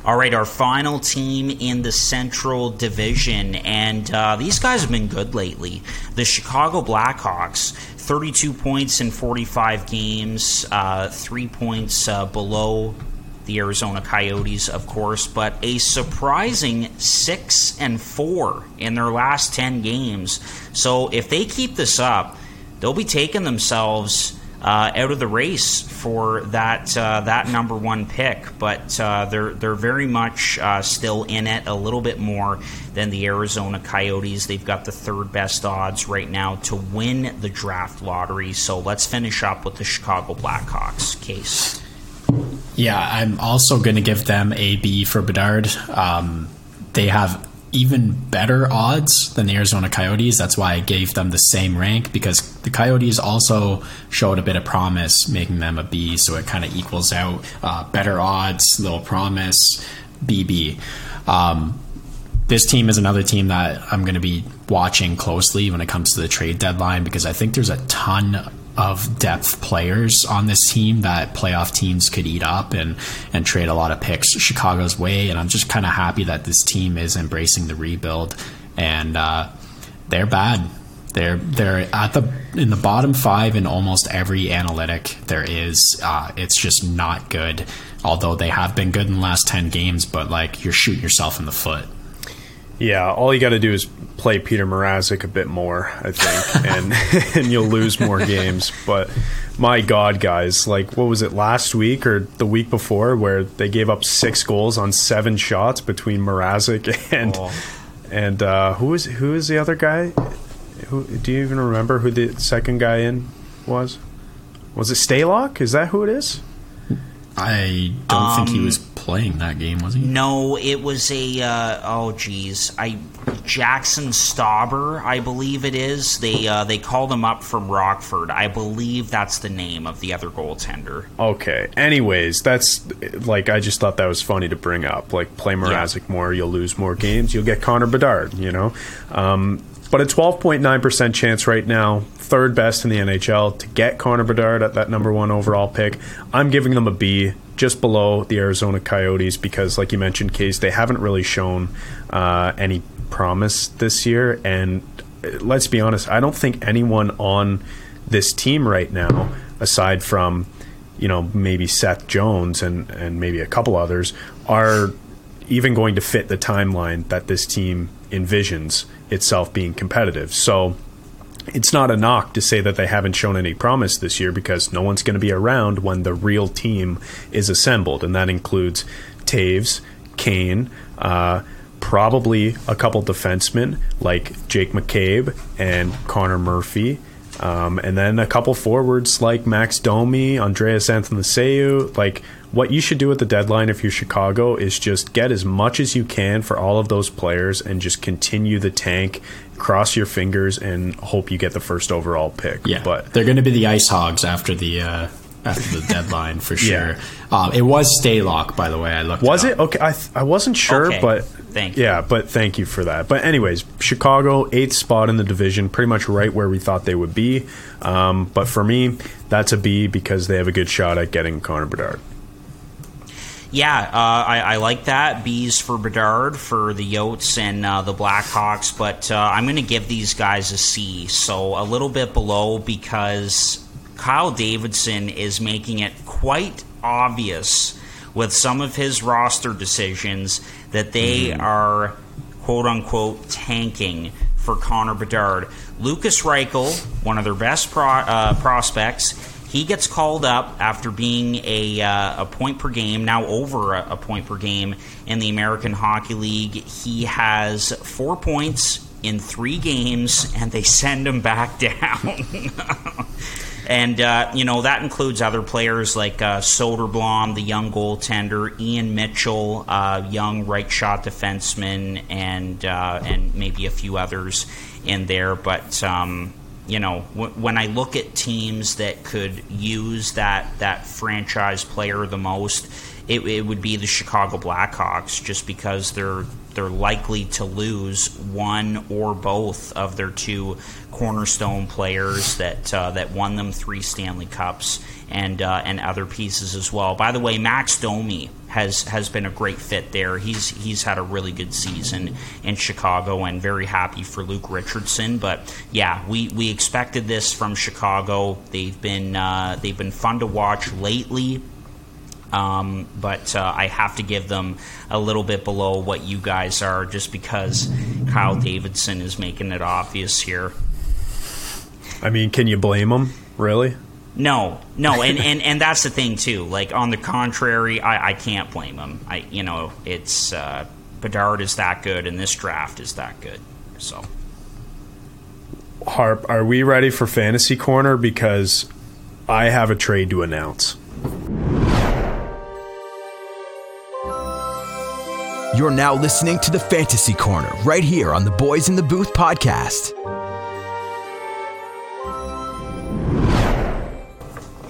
All right, our final team in the Central Division, and uh, these guys have been good lately. The Chicago Blackhawks 32 points in 45 games, uh, three points uh, below the Arizona Coyotes, of course, but a surprising six and four in their last 10 games. So if they keep this up, they'll be taking themselves uh, out of the race for that uh, that number one pick, but uh, they're they're very much uh, still in it a little bit more than the Arizona Coyotes. They've got the third best odds right now to win the draft lottery. So let's finish up with the Chicago Blackhawks case. Yeah, I'm also going to give them a B for Bedard. Um, they have even better odds than the Arizona Coyotes. That's why I gave them the same rank because the Coyotes also showed a bit of promise, making them a B. So it kind of equals out. Uh, better odds, little promise, BB. Um, this team is another team that I'm going to be watching closely when it comes to the trade deadline because I think there's a ton of depth players on this team that playoff teams could eat up and and trade a lot of picks Chicago's way. And I'm just kind of happy that this team is embracing the rebuild. And uh, they're bad. They're they're at the in the bottom five in almost every analytic there is. Uh, it's just not good. Although they have been good in the last ten games, but like you're shooting yourself in the foot. Yeah, all you got to do is play Petr Mrazek a bit more, I think, *laughs* and *laughs* and you'll lose more *laughs* games. But my God, guys, like what was it last week or the week before, where they gave up six goals on seven shots between Mrazek and oh. and uh, who is who is the other guy? Who do you even remember who the second guy in was? Was it Stalock? Is that who it is? I don't um, think he um, was playing that game, was he? No, it was a uh, oh geez, I Jackson Stauber, I believe it is. They uh, they called him up from Rockford. I believe that's the name of the other goaltender. Okay. Anyways, that's like I just thought that was funny to bring up. Like play Mrazek yeah. more, you'll lose more games. You'll get Connor Bedard. You know. Um, but a 12.9% chance right now, third best in the NHL, to get Connor Bedard at that number one overall pick. I'm giving them a B, just below the Arizona Coyotes, because, like you mentioned, Case, they haven't really shown uh, any promise this year. And uh, let's be honest, I don't think anyone on this team right now, aside from you know maybe Seth Jones and and maybe a couple others, are even going to fit the timeline that this team envisions itself being competitive. So it's not a knock to say that they haven't shown any promise this year because no one's going to be around when the real team is assembled, and that includes Toews, Kane, uh, probably a couple defensemen like Jake McCabe and Connor Murphy. Um, and then a couple forwards like Max Domi, Andreas Athanasiou. Like, what you should do at the deadline if you're Chicago is just get as much as you can for all of those players and just continue the tank, cross your fingers, and hope you get the first overall pick. Yeah, but they're going to be the ice hogs after the. Uh after the deadline for *laughs* sure. Yeah. Um, it was Stalock, by the way. I looked. Was it, it okay? I th- I wasn't sure, okay. but thank you. Yeah, but thank you for that. But anyways, Chicago eighth spot in the division, pretty much right where we thought they would be. Um, but for me, that's a B because they have a good shot at getting Connor Bedard. Yeah, uh, I, I, like that. B's for Bedard for the Yotes and uh, the Blackhawks, but uh, I'm going to give these guys a C. So a little bit below because Kyle Davidson is making it quite obvious with some of his roster decisions that they mm-hmm. are quote unquote tanking for Connor Bedard. Lukas Reichel, one of their best pro- uh, prospects, he gets called up after being a, uh, a point per game, now over a, a, point per game in the American Hockey League. He has four points in three games, and they send him back *laughs* down. and, uh, you know, that includes other players like uh, Soderblom, the young goaltender, Ian Mitchell, uh, young right shot defenseman, and, uh, and maybe a few others in there. But. Um, you know, w- when I look at teams that could use that that franchise player the most, it, it would be the Chicago Blackhawks, just because they're they're likely to lose one or both of their two cornerstone players that uh, that won them three Stanley Cups and uh, and other pieces as well. By the way, Max Domi has has been a great fit there. He's he's had a really good season in Chicago and very happy for Luke Richardson. But yeah, we, we expected this from Chicago. They've been uh, they've been fun to watch lately. Um, but uh, I have to give them a little bit below what you guys are, just because Kyle Davidson is making it obvious here. I mean, can you blame him? Really? No, no, and, and, and that's the thing too. Like on the contrary, I, I can't blame him. I you know it's uh, Bedard is that good, and this draft is that good. So, Harp, are we ready for fantasy corner? Because I have a trade to announce. You're now listening to the Fantasy Corner right here on the Boys in the Booth podcast.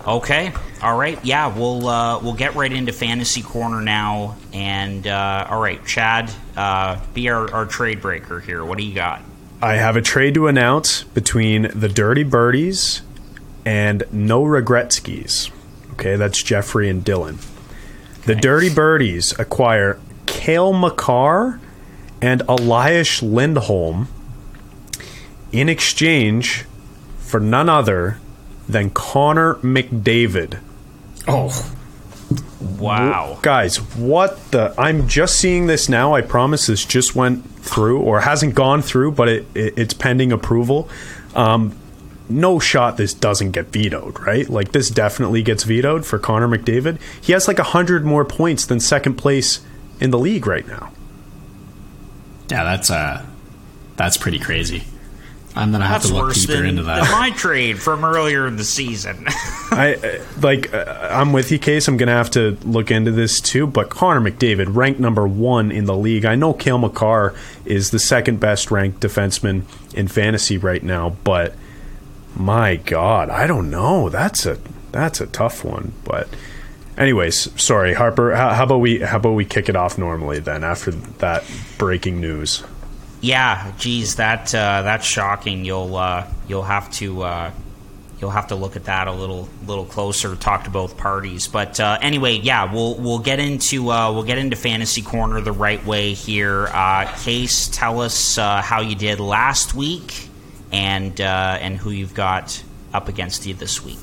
Okay. All right. Yeah, we'll uh, we'll get right into fantasy corner now. And uh, all right, Chad, uh, be our, our trade breaker here. What do you got? I have a trade to announce between the Dirty Birdies and no regret skis. Okay, that's Jeffrey and Dylan. The Dirty Birdies acquire Cale Makar and Elias Lindholm in exchange for none other than Connor McDavid. Oh, Wow. Guys, what the? I'm just seeing this now. I promise this just went through or hasn't gone through, but it, it it's pending approval. Um, no shot this doesn't get vetoed, right? Like this definitely gets vetoed for Connor McDavid. He has like a hundred more points than second place in the league right now. yeah, that's uh, that's pretty crazy. I'm gonna have That's to look worse deeper than, into that. my trade from earlier in the season. *laughs* I uh, like. Uh, I'm with you, Case. I'm gonna have to look into this too. But Connor McDavid, ranked number one in the league. I know Cale Makar is the second best ranked defenseman in fantasy right now, but my God, I don't know. That's a that's a tough one. But anyways, sorry, Harper. How, how about we how about we kick it off normally then after that breaking news? yeah, geez, that uh, that's shocking. You'll uh, you'll have to uh, you'll have to look at that a little little closer. Talk to both parties, but uh, anyway, yeah, we'll we'll get into uh, we'll get into fantasy corner the right way here. Uh, Case, tell us uh, how you did last week, and uh, and who you've got up against you this week.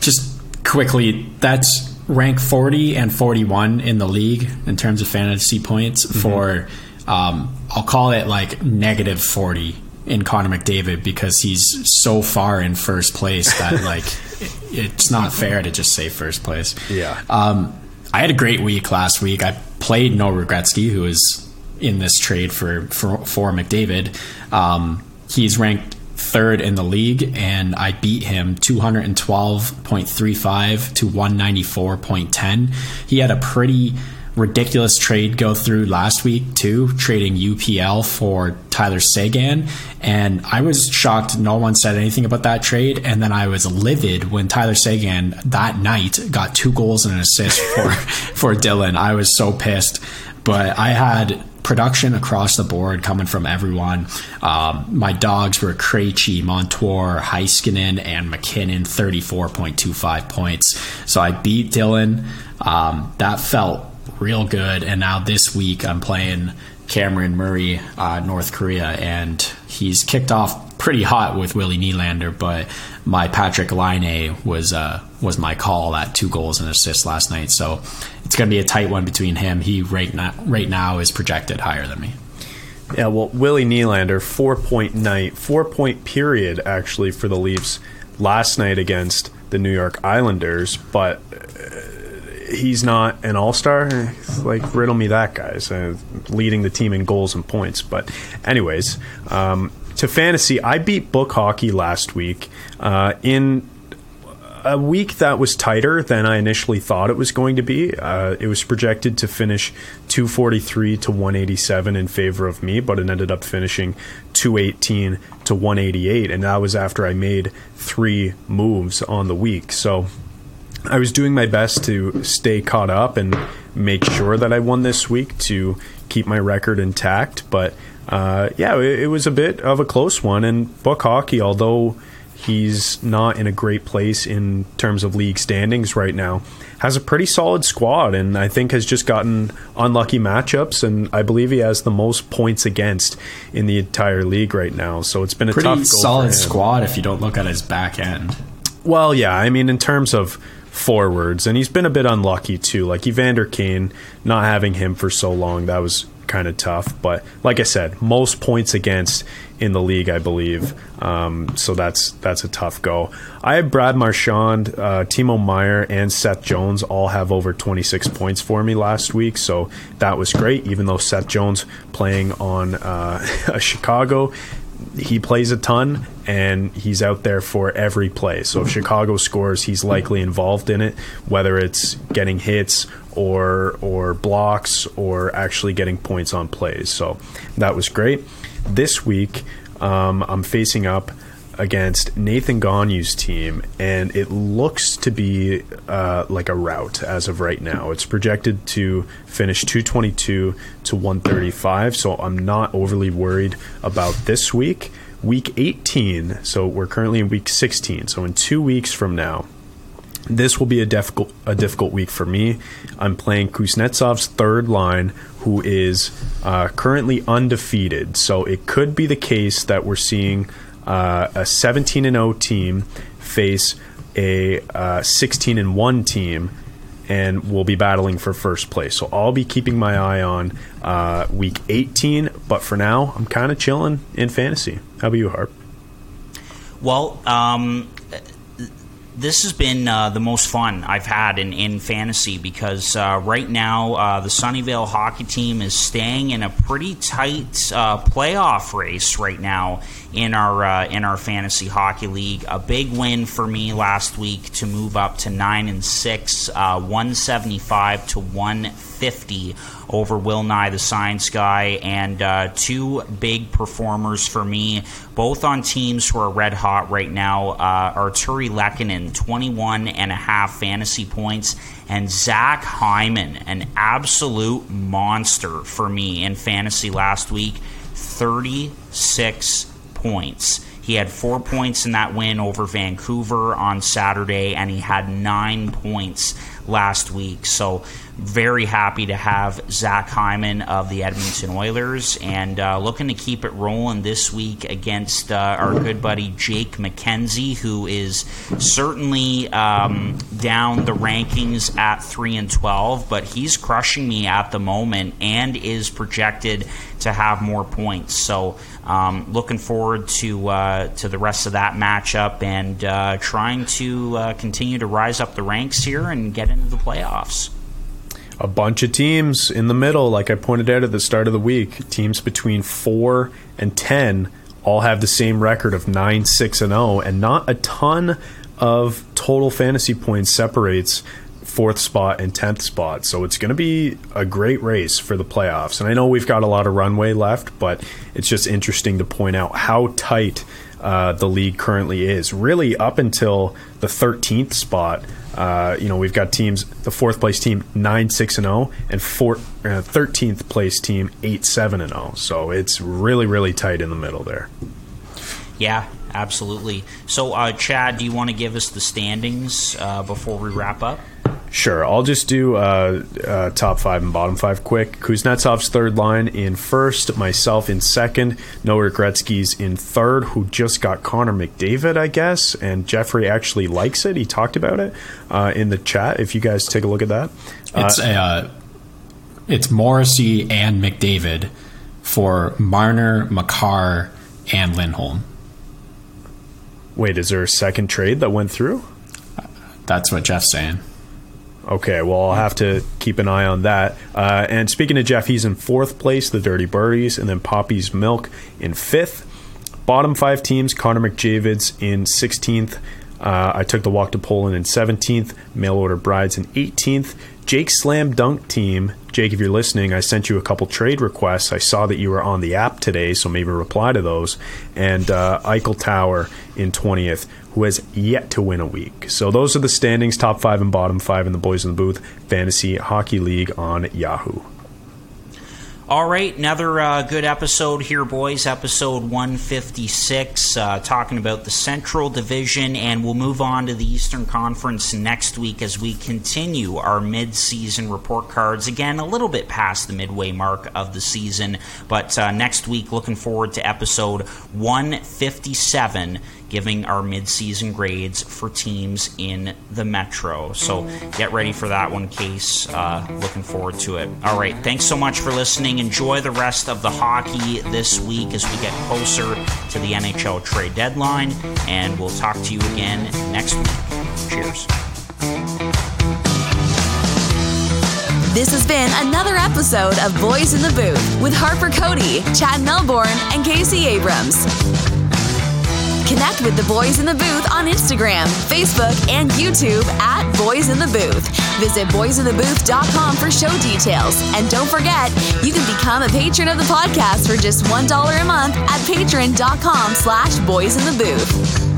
Just quickly, that's rank 40 and 41 in the league in terms of fantasy points for, um, I'll call it like negative 40 in Connor McDavid because he's so far in first place that *laughs* like it, it's not fair to just say first place. Yeah. Um, I had a great week last week. I played No Regretsky, who is in this trade for for, for McDavid. Um, he's ranked third in the league, and I beat him 212.35 to 194.10. He had a pretty ridiculous trade go through last week too, trading UPL for Tyler Seguin, and I was shocked no one said anything about that trade, and then I was livid when Tyler Seguin that night got two goals and an assist for *laughs* for Dylan. I was so pissed, but I had production across the board coming from everyone. Um, my dogs were Krejci, Montour, Heiskanen, and MacKinnon, 34.25 points. So I beat Dylan. Um, that felt real good. And now this week I'm playing Cameron Murray, uh, North Korea, and he's kicked off pretty hot with Willie Nylander, but my Patrik Laine was uh, was my call at two goals and assists last night. So it's going to be a tight one between him. He right now, right now is projected higher than me. Yeah, well, Willie Nylander, four point night, four point period actually for the Leafs last night against the New York Islanders, but uh, he's not an all star. Like, riddle me that, guys. Uh, leading the team in goals and points. But, anyways, um, to fantasy, I beat Book Hockey last week uh, in a week that was tighter than I initially thought it was going to be. Uh, it was projected to finish 243 to 187 in favor of me, but it ended up finishing 218 to 188, and that was after I made three moves on the week. So I was doing my best to stay caught up and make sure that I won this week to keep my record intact. But uh, yeah, it, it was a bit of a close one. And Book Hockey, although he's not in a great place in terms of league standings right now, has a pretty solid squad and I think has just gotten unlucky matchups. And I believe he has the most points against in the entire league right now. So it's been a Pretty tough go for solid squad if you don't look at his back end. Well, yeah, I mean, in terms of forwards, and he's been a bit unlucky too. Like Evander Kane, not having him for so long, that was kind of tough. But like I said, most points against in the league, I believe. Um, so that's that's a tough go. I have Brad Marchand, uh, Timo Meier, and Seth Jones all have over 26 points for me last week. So that was great. Even though Seth Jones playing on uh, a *laughs* Chicago he plays a ton and he's out there for every play. So if Chicago scores, he's likely involved in it, whether it's getting hits or or blocks or actually getting points on plays. So that was great. This week, um, I'm facing up against Nathan Gagne's team, and it looks to be uh, like a rout as of right now. It's projected to finish 222 to 135, so I'm not overly worried about this week. week 18. So we're currently in week 16. So in two weeks from now, this will be a difficult a difficult week for me. I'm playing Kuznetsov's third line, who is uh, currently undefeated. So it could be the case that we're seeing uh, a 17 and 0 team face a uh, 16 and 1 team, and we'll be battling for first place. So I'll be keeping my eye on uh, week 18. But for now, I'm kind of chilling in fantasy. How about you, Harp? Well, um, this has been uh, the most fun I've had in, in fantasy because uh, right now uh, the Sunnyvale hockey team is staying in a pretty tight uh, playoff race right now in our uh, in our fantasy hockey league. A big win for me last week to move up to nine and six, uh, one seventy five to one fifty over Will Nye the Science Guy, and uh, two big performers for me, both on teams who are red hot right now. Uh, Artturi Lehkonen, 21 and a half fantasy points, and Zach Hyman, an absolute monster for me in fantasy last week, 36 points. He had four points in that win over Vancouver on Saturday, and he had nine points last week. So, very happy to have Zach Hyman of the Edmonton Oilers and uh, looking to keep it rolling this week against uh, our good buddy Jake McKenzie, who is certainly um, down the rankings at 3 and 12, but he's crushing me at the moment and is projected to have more points. So, um, looking forward to uh, to the rest of that matchup and uh, trying to uh, continue to rise up the ranks here and get into the playoffs. A bunch of teams in the middle, like I pointed out at the start of the week, teams between four and ten all have the same record of nine, six, and zero, and not a ton of total fantasy points separates fourth spot and 10th spot. So it's going to be a great race for the playoffs. And I know we've got a lot of runway left, but it's just interesting to point out how tight uh, the league currently is. Really, up until the 13th spot, uh, you know, we've got teams, the fourth place team, 9 6 and 0, and uh, 13th place team, 8 7 and 0. So it's really, really tight in the middle there. Yeah, absolutely. So, uh, Chad, do you want to give us the standings uh, before we wrap up? Sure, I'll just do uh, uh, top five and bottom five quick. Kuznetsov's third line in first, myself in second, Noah Gretzky's in third, who just got Connor McDavid, I guess, and Jeffrey actually likes it. He talked about it uh, in the chat. If you guys take a look at that, It's uh, it's Morrissey and McDavid for Marner, Makar, and Lindholm. wait, is there a second trade that went through? That's what Jeff's saying. Okay, well, I'll have to keep an eye on that. Uh, and speaking of Jeff, he's in fourth place, the Dirty Birdies, and then Poppy's Milk in fifth. Bottom five teams, Connor McJavids in 16th. Uh, I took the walk to Poland in 17th, Mail Order Brides in 18th. Jake Slam Dunk Team, Jake, if you're listening, I sent you a couple trade requests. I saw that you were on the app today, so maybe reply to those. And uh, Eichel Tower in 20th, who has yet to win a week. So those are the standings, top five and bottom five in the Boys in the Booth Fantasy Hockey League on Yahoo. All right, another uh, good episode here, boys. Episode 156, uh, talking about the Central Division, and we'll move on to the Eastern Conference next week as we continue our mid-season report cards. Again, a little bit past the midway mark of the season, but uh, next week, looking forward to episode 157 giving our midseason grades for teams in the Metro. So get ready for that one, Case. Uh, looking forward to it. All right, thanks so much for listening. Enjoy the rest of the hockey this week as we get closer to the NHL trade deadline, and we'll talk to you again next week. Cheers. This has been another episode of Boys in the Booth with Harper Cody, Chad Melbourne, and Casey Abrams. Connect with the Boys in the Booth on Instagram, Facebook, and YouTube at Boys in the Booth. Visit boysinthebooth.com for show details. And don't forget, you can become a patron of the podcast for just $1 a month at patreon.com slash boys in the booth.